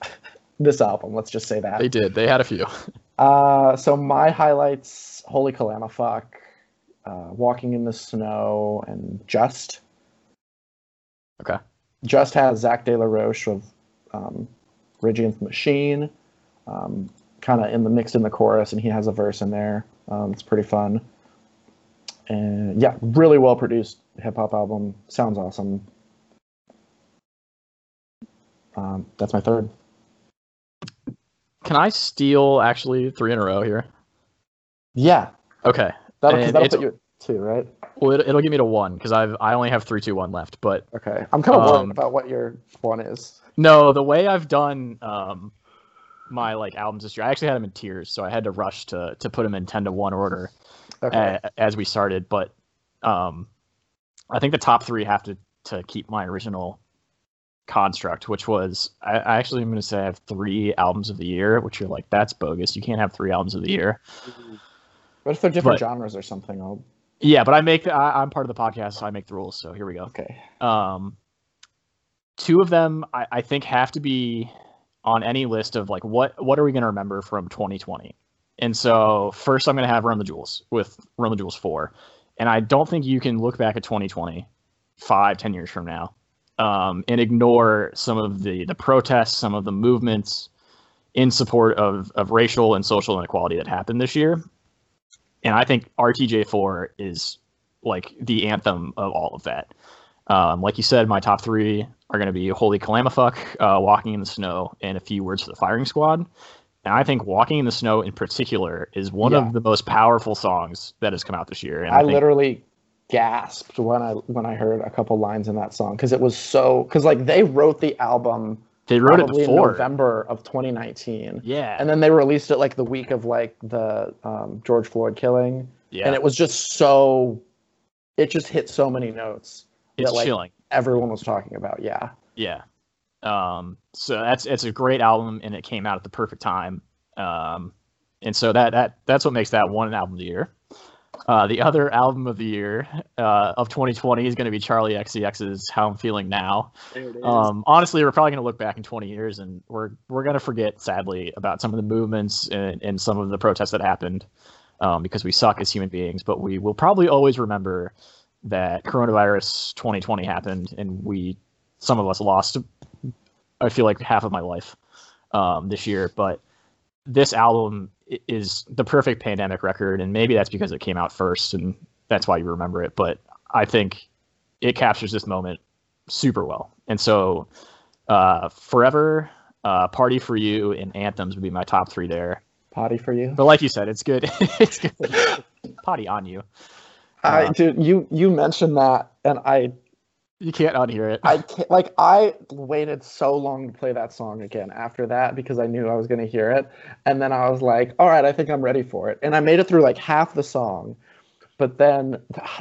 this album. Let's just say that they did. They had a few. Uh, so my highlights: Holy Calamafuck, uh, Walking in the Snow, and Just. Okay. Just has Zack De La Rocha of um, Rage Against the Machine, um, kind of in the mixed in the chorus, and he has a verse in there. Um, it's pretty fun. And yeah, really well produced hip hop album. Sounds awesome. Um, that's my third. Can I steal actually three in a row here? Yeah, Okay. That'll, that'll put you at two, right? Well, it, it'll get me to one because I've I only have three, two, one left. But Okay. I'm kind of worried Um, about what your one is. no, the way I've done um my like albums this year, I actually had them in tiers, so I had to rush to to put them in ten to one order Okay. a- as we started. But um, I think the top three have to to keep my original construct, which was I, I actually am going to say I have three albums of the year, which you're like that's bogus. You can't have three albums of the year. What if they're different but- genres or something? I'll... Yeah, but I make I, I'm part of the podcast, so I make the rules. So here we go. Okay. Um, two of them I, I think have to be on any list of like what what are we going to remember from 2020. And so first I'm going to have Run the Jewels with Run the Jewels 4. And I don't think you can look back at 2020 five, ten years from now um, and ignore some of the the protests, some of the movements in support of of racial and social inequality that happened this year. And I think RTJ4 is like the anthem of all of that. Um, like you said, my top three are going to be Holy Calamafuck, uh, Walking in the Snow, and a few words for the firing squad. And I think Walking in the Snow in particular is one Yeah. of the most powerful songs that has come out this year. And I, I, think, literally gasped when I when I heard a couple lines in that song because it was so because like they wrote the album they wrote it before. November of 2019, Yeah. and then they released it like the week of like the um, George Floyd killing, yeah. and it was just so it just hit so many notes it's that, like, chilling. everyone was talking about. Yeah. Yeah. Um, so that's it's a great album and it came out at the perfect time. Um, and so that that that's what makes that one album of the year. Uh, the other album of the year uh, of 2020 is going to be Charli XCX's "How I'm Feeling Now." There it is. Um, honestly, we're probably going to look back in 20 years and we're we're going to forget, sadly, about some of the movements and, and some of the protests that happened um, because we suck as human beings. But we will probably always remember that coronavirus 2020 happened and we, some of us lost, I feel like half of my life um, this year. But this album is the perfect pandemic record, and maybe that's because it came out first and that's why you remember it. But I think it captures this moment super well. And so, uh, Forever, uh, Party for You, and Anthems would be my top three there. Potty for you. But like you said, it's good. it's good. Potty on you. I Uh, dude, you you mentioned that, and I You can't unhear it. I can't, like I waited so long to play that song again after that because I knew I was gonna hear it, and then I was like, all right, I think I'm ready for it, and I made it through like half the song, but then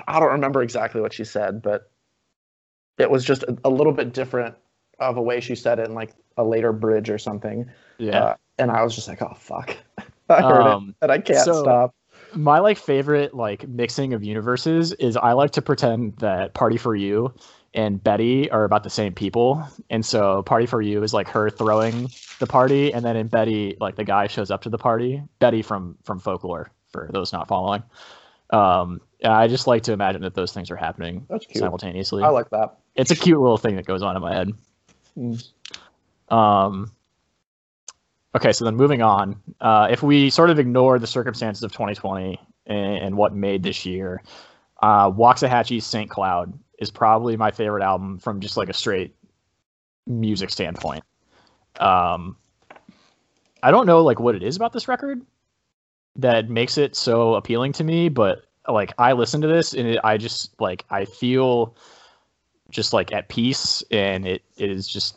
I don't remember exactly what she said, but it was just a, a little bit different of a way she said it in like a later bridge or something, yeah. uh, and I was just like, oh fuck, I heard Um, it, and I can't so- stop. my like favorite like mixing of universes is I like to pretend that Party for You and Betty are about the same people. And so Party for You is like her throwing the party and then in Betty like the guy shows up to the party. Betty from from folklore for those not following. Um I just like to imagine that those things are happening simultaneously. I like that. it's a cute little thing that goes on in my head. Mm. Um, okay, so then moving on. Uh, if we sort of ignore the circumstances of 2020 and, and what made this year, uh, Waxahatchee's St. Cloud is probably my favorite album from just like a straight music standpoint. Um, I don't know like what it is about this record that makes it so appealing to me, but like I listen to this and it, I just like I feel just like at peace and it, it is just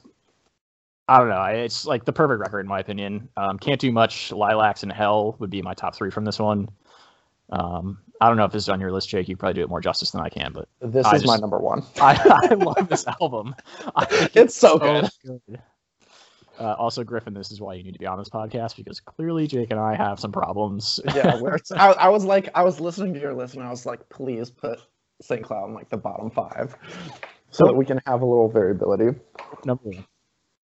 I don't know. It's like the perfect record in my opinion. Um, can't do much. Lilacs and Hell would be my top three from this one. Um, I don't know if this is on your list, Jake. You probably do it more justice than I can, but This I is my number one. I, I love this album. I think It's so good. good. Uh, also, Griffin, this is why you need to be on this podcast because clearly Jake and I have some problems. yeah, where it's, I, I was like, I was listening to your list, and I was like, please put St. Cloud in like the bottom five, so that we can have a little variability. Number one.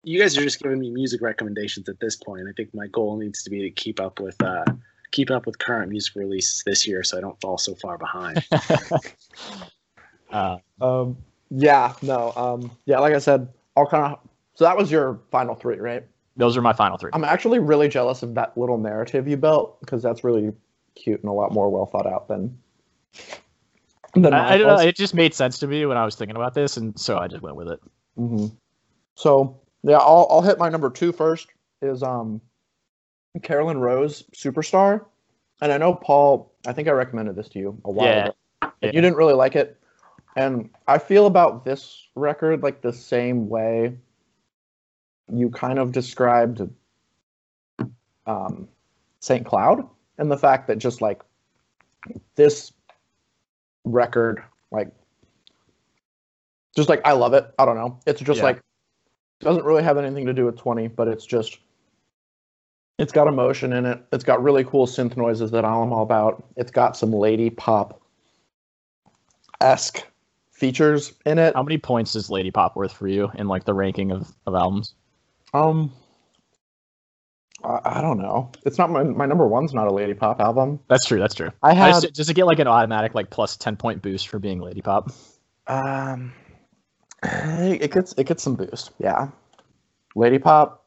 You guys are just giving me music recommendations at this point. I think my goal needs to be to keep up with uh, keep up with current music releases this year, so I don't fall so far behind. Uh, Um, yeah, no, um, yeah, like I said, all kind of. So that was your final three, right? those are my final three. I'm actually really jealous of that little narrative you built because that's really cute and a lot more well thought out than. than I, I don't know. It just made sense to me when I was thinking about this, and so I just went with it. hmm So yeah, I'll I'll hit my number two first. Is um, Caroline Rose, Superstar, and I know Paul. I think I recommended this to you a while Yeah. ago. and Yeah. You didn't really like it, and I feel about this record like the same way. You kind of described um, St. Cloud and the fact that just like this record, like just like I love it. I don't know. It's just Yeah. like doesn't really have anything to do with 20, but it's just it's got emotion in it. It's got really cool synth noises that I'm all about. It's got some lady pop esque features in it. How many points is Lady Pop worth for you in like the ranking of, of albums? Um, I, I don't know. It's not my my number one's not a lady pop album. That's true. That's true. I I just, does it get like an automatic like plus ten point boost for being Lady Pop? um, it gets it gets some boost. Yeah, lady pop.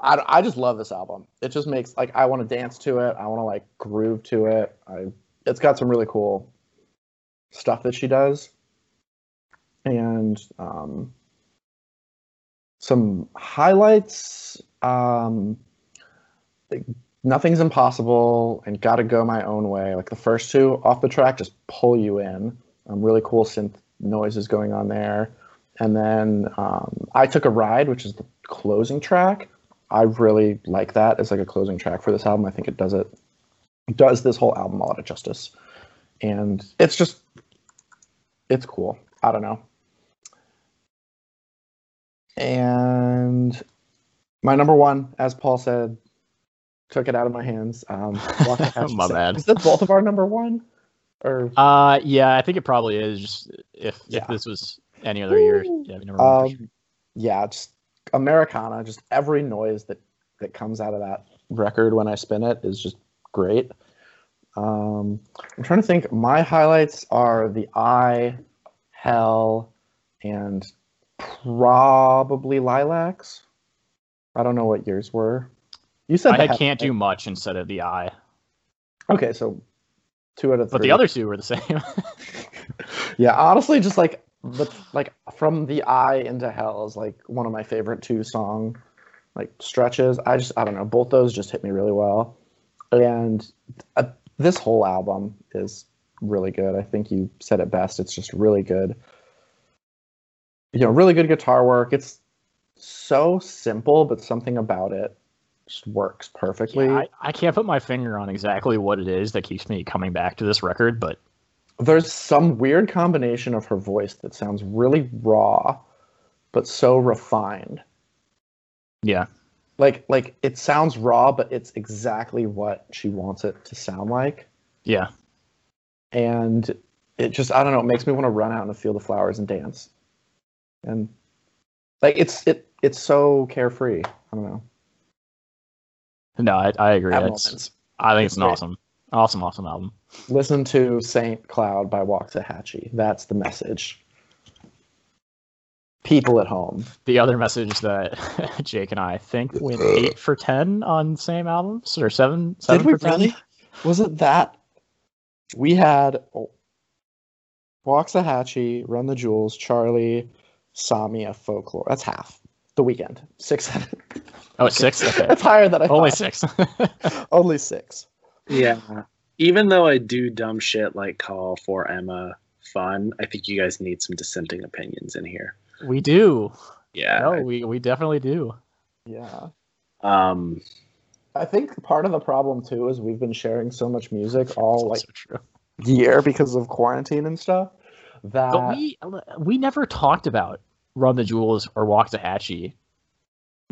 I, I just love this album. It just makes like I want to dance to it. I want to like groove to it. I it's got some really cool stuff that she does, and um, some highlights. Um, like, nothing's impossible and gotta go my own way. Like the first two off the track just pull you in. Um, really cool synth noises going on there. And then um, I took a ride, which is the closing track. I really like that as like a closing track for this album. I think it does it does this whole album a lot of justice, and it's just it's cool. I don't know. And my number one, as Paul said, took it out of my hands. Um, My bad. Is that both of our number one? Or Uh, yeah, I think it probably is. Just if Yeah. if this was any other year, yeah, we never remember. um, yeah, just Americana. Just every noise that that comes out of that record when I spin it is just great. Um, I'm trying to think. My highlights are the Eye, Hell, and probably Lilacs. I don't know what yours were. You said I the had Head, can't do much instead of the eye, Okay, so two out of three. but the other two were the same. Yeah, honestly, just like the like from the eye into hell is like one of my favorite two song like stretches. I just I don't know, both those just hit me really well, and uh, this whole album is really good. I think you said it best. It's just really good. You know, really good guitar work. It's so simple, but something about it just works perfectly. Yeah, I, I can't put my finger on exactly what it is that keeps me coming back to this record, but there's some weird combination of her voice that sounds really raw but so refined. Yeah. Like like it sounds raw but it's exactly what she wants it to sound like. Yeah. And it just i don't know it makes me want to run out in the field of flowers and dance. And like it's it it's so carefree. I don't know. No i, I agree. I think It's it's awesome awesome awesome album listen to saint cloud by waxahatchee that's the message people at home the other message that jake and i think went eight for ten on same albums or seven seven Did we for 10 really? Was it that? We had oh, Waxahatchee, Run the Jewels, Charli, Samia, Folklore. That's half. The Weeknd. Six. oh it's six okay That's higher than I only thought. six Only six. Yeah. Even though I do dumb shit like call for Emma fun, I think you guys need some dissenting opinions in here. we do Yeah. no we, we definitely do Yeah. Um. I think part of the problem too is we've been sharing so much music all like That's true year because of quarantine and stuff. That but we we never talked about run the jewels or waxahatchee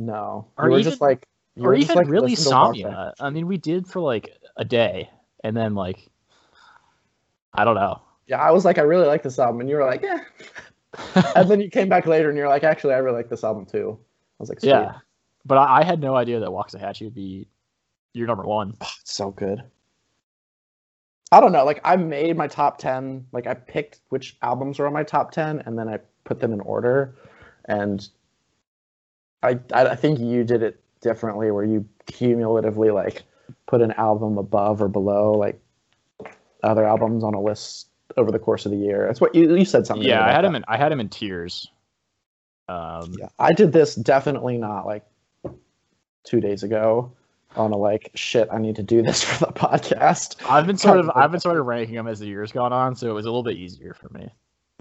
no, Or you were even- just like you or were just, even like, really listen to Samia. I mean, we did for like a day, and then like, I don't know. Yeah, I was like, I really like this album, and you were like, yeah. and then you came back later, and you're like, actually, I really like this album too. I was like, Sweet. yeah, but I, I had no idea that Waxahatchee would be your number one. So good. I don't know. Like I made my top ten. Like I picked which albums were on my top ten, and then I put them in order. And I I think you did it differently, where you cumulatively like put an album above or below like other albums on a list over the course of the year. That's what you you said something. Yeah, I had that. him in. I had him in tears. Um, Yeah, I did this definitely not like two days ago on a like shit. I need to do this for the podcast. I've been sort of I've been sort of ranking them as the years gone on, so it was a little bit easier for me.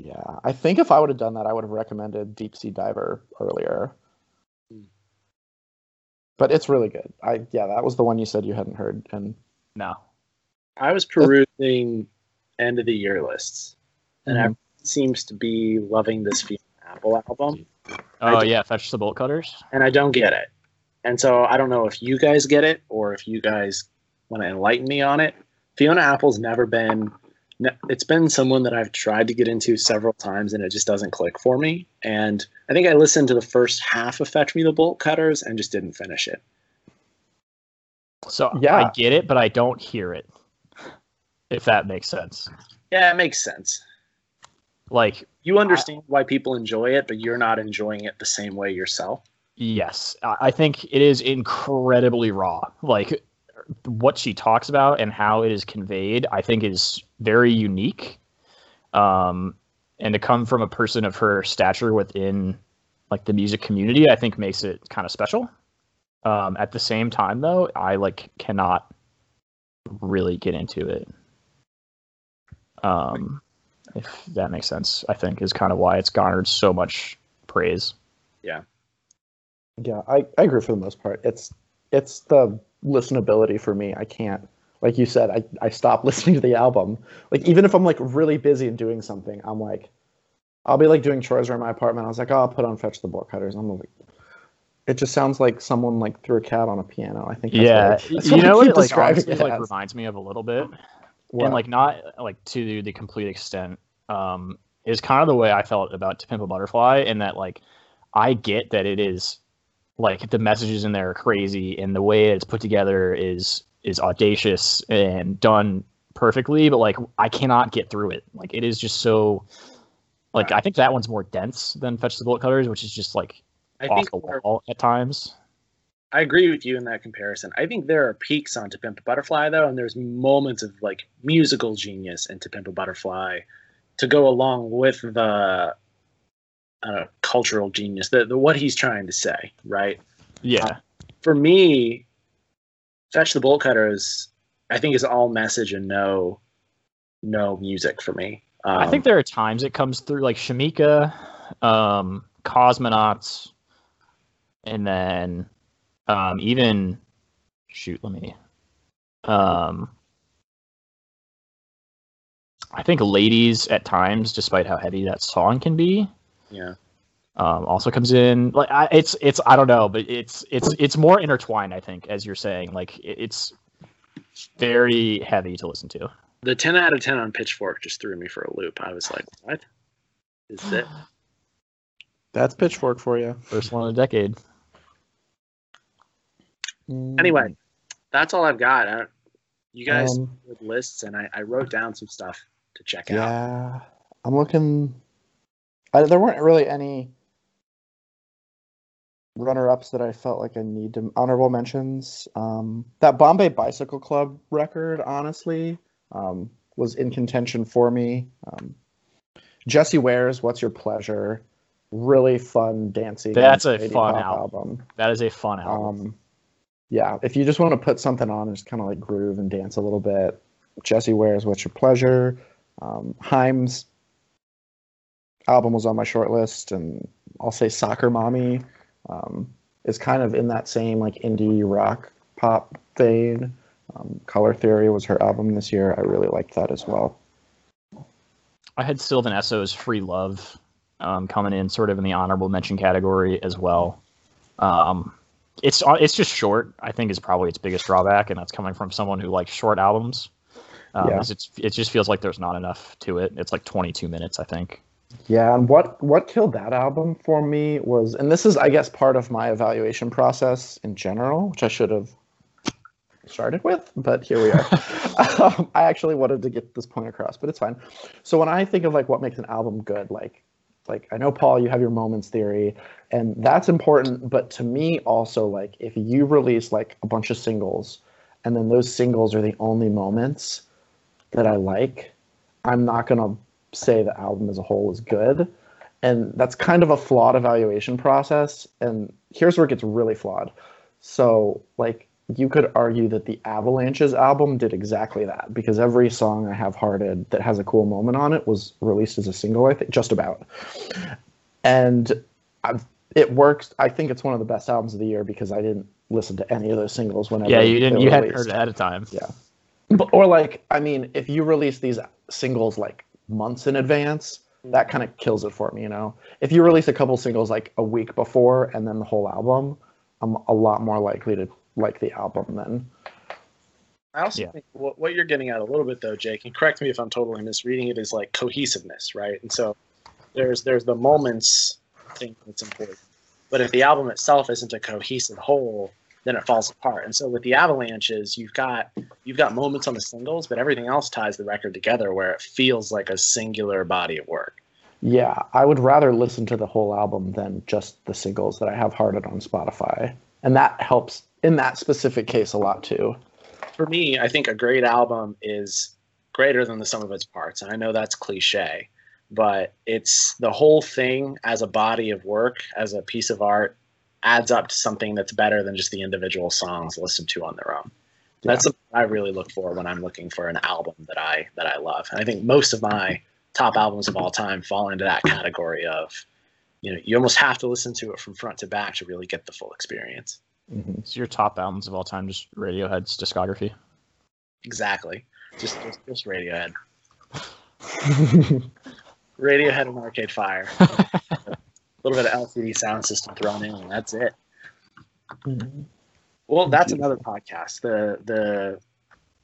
Yeah, I think if I would have done that, I would have recommended Deep Sea Diver earlier. But it's really good. I yeah, that was the one you said you hadn't heard, and No, I was perusing end of the year lists, and Mhm. everyone seems to be loving this Fiona Apple album, oh yeah, fetch the bolt cutters. and I don't get it. And so I don't know if you guys get it or if you guys want to enlighten me on it. Fiona Apple's never been. Ne- It's been someone that I've tried to get into several times, and it just doesn't click for me. And I think I listened to the first half of "Fetch Me the Bolt Cutters" and just didn't finish it. So Yeah. I get it, but I don't hear it. If that makes sense. Yeah, it makes sense. Like You understand why people enjoy it, but you're not enjoying it the same way yourself. Yes, I I think it is incredibly raw. Like what she talks about and how it is conveyed, I think is very unique. Um, and to come from a person of her stature within like the music community, I think makes it kind of special. Um, at the same time, though, I like cannot really get into it. Um, if that makes sense, I think is kind of why it's garnered so much praise. yeah, Yeah, I, I agree for the most part. It's it's the listenability for me. I can't like you said, I, I stopped listening to the album. Like even if I'm like really busy and doing something, I'm like I'll be like doing chores around my apartment. I was like, oh, I'll put on Fetch the Bolt Cutters. I'm like it just sounds like someone like threw a cat on a piano. I think that's yeah, what I, you what know what it like honestly it like reminds me of a little bit, What? and like not like to the complete extent. Um, is kind of the way I felt about To Pimp a Butterfly, in that like I get that it is like the messages in there are crazy, and the way it's put together is is audacious and done perfectly, but like I cannot get through it. Like it is just so. Like I think that one's more dense than Fetch the Bullet Cutters, which is just like I off think the wall at times. I agree with you in that comparison. I think there are peaks on To Pimp a Butterfly though, and there's moments of like musical genius in To Pimp a Butterfly, to go along with the uh, cultural genius, the, the what he's trying to say, right? Yeah. For me, Fetch the Bolt Cutter is, I think, is all message and no, no music for me. Um, I think there are times it comes through like Shameika, um, Cosmonauts, and then um, even shoot, let me. Um, I think ladies at times, despite how heavy that song can be, yeah. Um, also comes in. Like I, it's it's I don't know, but it's it's it's more intertwined. I think, as you're saying, like it, it's very heavy to listen to. The 10 out of 10 on Pitchfork just threw me for a loop. I was like, what is that? That's Pitchfork for you. First one in a decade. Anyway, that's all I've got. I, you guys Um, with lists, and I, I wrote down some stuff to check out. Yeah, I'm looking. I, there weren't really any runner-ups that I felt like I need to honorable mentions. Um, that Bombay Bicycle Club record, honestly, um, was in contention for me. Um, Jessie Ware's "What's Your Pleasure," really fun dancing. That's a fun pop album. That is a fun album. Um, yeah, if you just want to put something on and just kind of like groove and dance a little bit, Jessie Ware's "What's Your Pleasure." Um, Haim's album was on my short list, and I'll say "Soccer Mommy" um, is kind of in that same like indie rock pop vein. Um, Color Theory was her album this year. I really liked that as well. I had Sylvan Esso's "Free Love" um, coming in sort of in the honorable mention category as well. Um, it's it's just short. I think is probably its biggest drawback, and that's coming from someone who likes short albums. Um, Yeah. It's it just feels like there's not enough to it. It's like 22 minutes, I think. Yeah, and what what killed that album for me was, and this is, I guess, part of my evaluation process in general, which I should have started with, but here we are. um, I actually wanted to get this point across, but it's fine. So when I think of like what makes an album good, like like I know Paul, you have your moments theory, and that's important, but to me also like if you release like a bunch of singles, and then those singles are the only moments that I like, I'm not gonna say the album as a whole is good. And that's kind of a flawed evaluation process. And here's where it gets really flawed. So, like, you could argue that the Avalanches album did exactly that because every song I have hearted that has a cool moment on it was released as a single, I think, just about. And I've, it works. I think it's one of the best albums of the year because I didn't listen to any of those singles whenever. yeah, you didn't. You hadn't heard it at a time. Yeah. But, or like, I mean, if you release these singles like months in advance, that kind of kills it for me, you know. If you release a couple singles like a week before and then the whole album, I'm a lot more likely to like the album then. I also Yeah. think what, what you're getting at a little bit though, Jake, and correct me if I'm totally misreading it, is like cohesiveness, right? And so there's there's the moments thing that's important, but if the album itself isn't a cohesive whole, then it falls apart. And so with the Avalanches, you've got you've got moments on the singles, but everything else ties the record together where it feels like a singular body of work. Yeah, I would rather listen to the whole album than just the singles that I have hearted on Spotify. And that helps in that specific case a lot too. for me, I think a great album is greater than the sum of its parts. And I know that's cliche, but it's the whole thing as a body of work, as a piece of art, adds up to something that's better than just the individual songs listened to on their own. That's something I really look for when I'm looking for an album that I that I love. And I think most of my top albums of all time fall into that category of, you know, you almost have to listen to it from front to back to really get the full experience. Mhm. So your top albums of all time, just Radiohead's discography. Exactly. Just just, just Radiohead. Radiohead and Arcade Fire. a little bit of LCD Soundsystem thrown in, and that's it. Well, that's another podcast. The the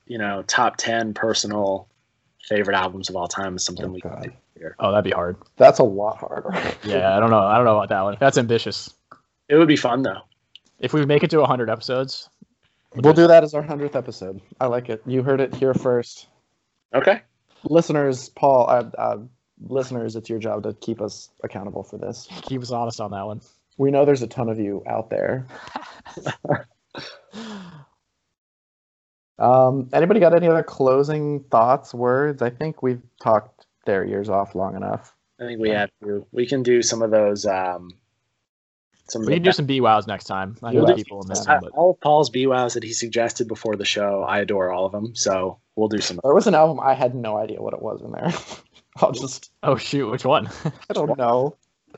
you know top ten personal favorite albums of all time is something Oh, we can God. do here. Oh, that'd be hard. That's a lot harder. Yeah, I don't know. I don't know about that one. That's ambitious. It would be fun though. If we make it to 100 episodes, We'll do that as our 100th episode. I like it. You heard it here first. Okay. listeners, Paul, uh, uh, listeners, it's your job to keep us accountable for this. keep us honest on that one. We know there's a ton of you out there. Um, anybody got any other closing thoughts, words? I think we've talked their ears off long enough. I think we have to. We can do some of those. Um, some We can do some BWOWs next time. I know We'll people miss them, but all of Paul's BWOWs that he suggested before the show, I adore all of them. So we'll do some. There was an album I had no idea what it was in there. I'll just oh shoot, which one? I don't know.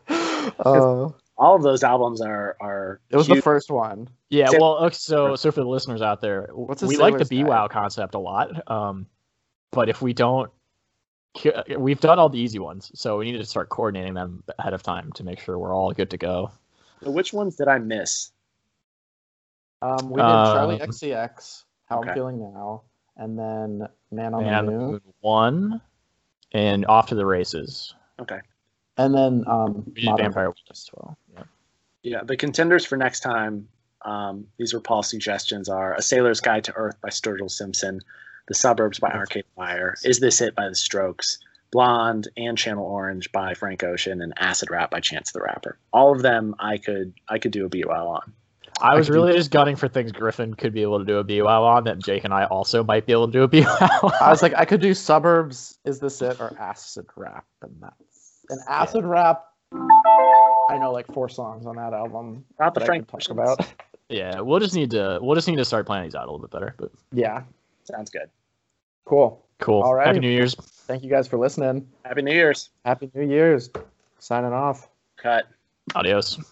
Uh, All of those albums are are. it was the first one. yeah, Sa- well, okay, so so for the listeners out there, What's a we like the sailor's guide? BWOW concept a lot. Um, but if we don't, we've done all the easy ones, so we need to start coordinating them ahead of time to make sure we're all good to go. So which ones did I miss? Um, we did Charli Um, XCX, How okay. I'm Feeling Now, and then Man on Man the on the Moon, Moon one, and off to the races. Okay. and then um, Modern Vampire Vampire. Witch as well. Yeah. Yeah, the contenders for next time. Um, these were Paul's suggestions: are "A Sailor's Guide to Earth" by Sturgill Simpson, "The Suburbs" by Arcade Fire, "Is This It" by The Strokes, "Blonde" and "Channel Orange" by Frank Ocean, and "Acid Rap" by Chance the Rapper. All of them, I could I could do a BOL on. I was could do- really just gunning for things Griffin could be able to do a BWOW on that Jake and I also might be able to do a BWOW. I was like, I could do Suburbs, Is This It, or Acid Rap, and that's an Acid Rap. I know like four songs on that album. Not the Frank could talk about. yeah, we'll just need to we'll just need to start planning these out a little bit better. But Yeah, Sounds good. cool. cool. Alrighty. Happy New Year's. Thank you guys for listening. Happy New Year's. Happy New Year's. Signing off. Cut. Adios.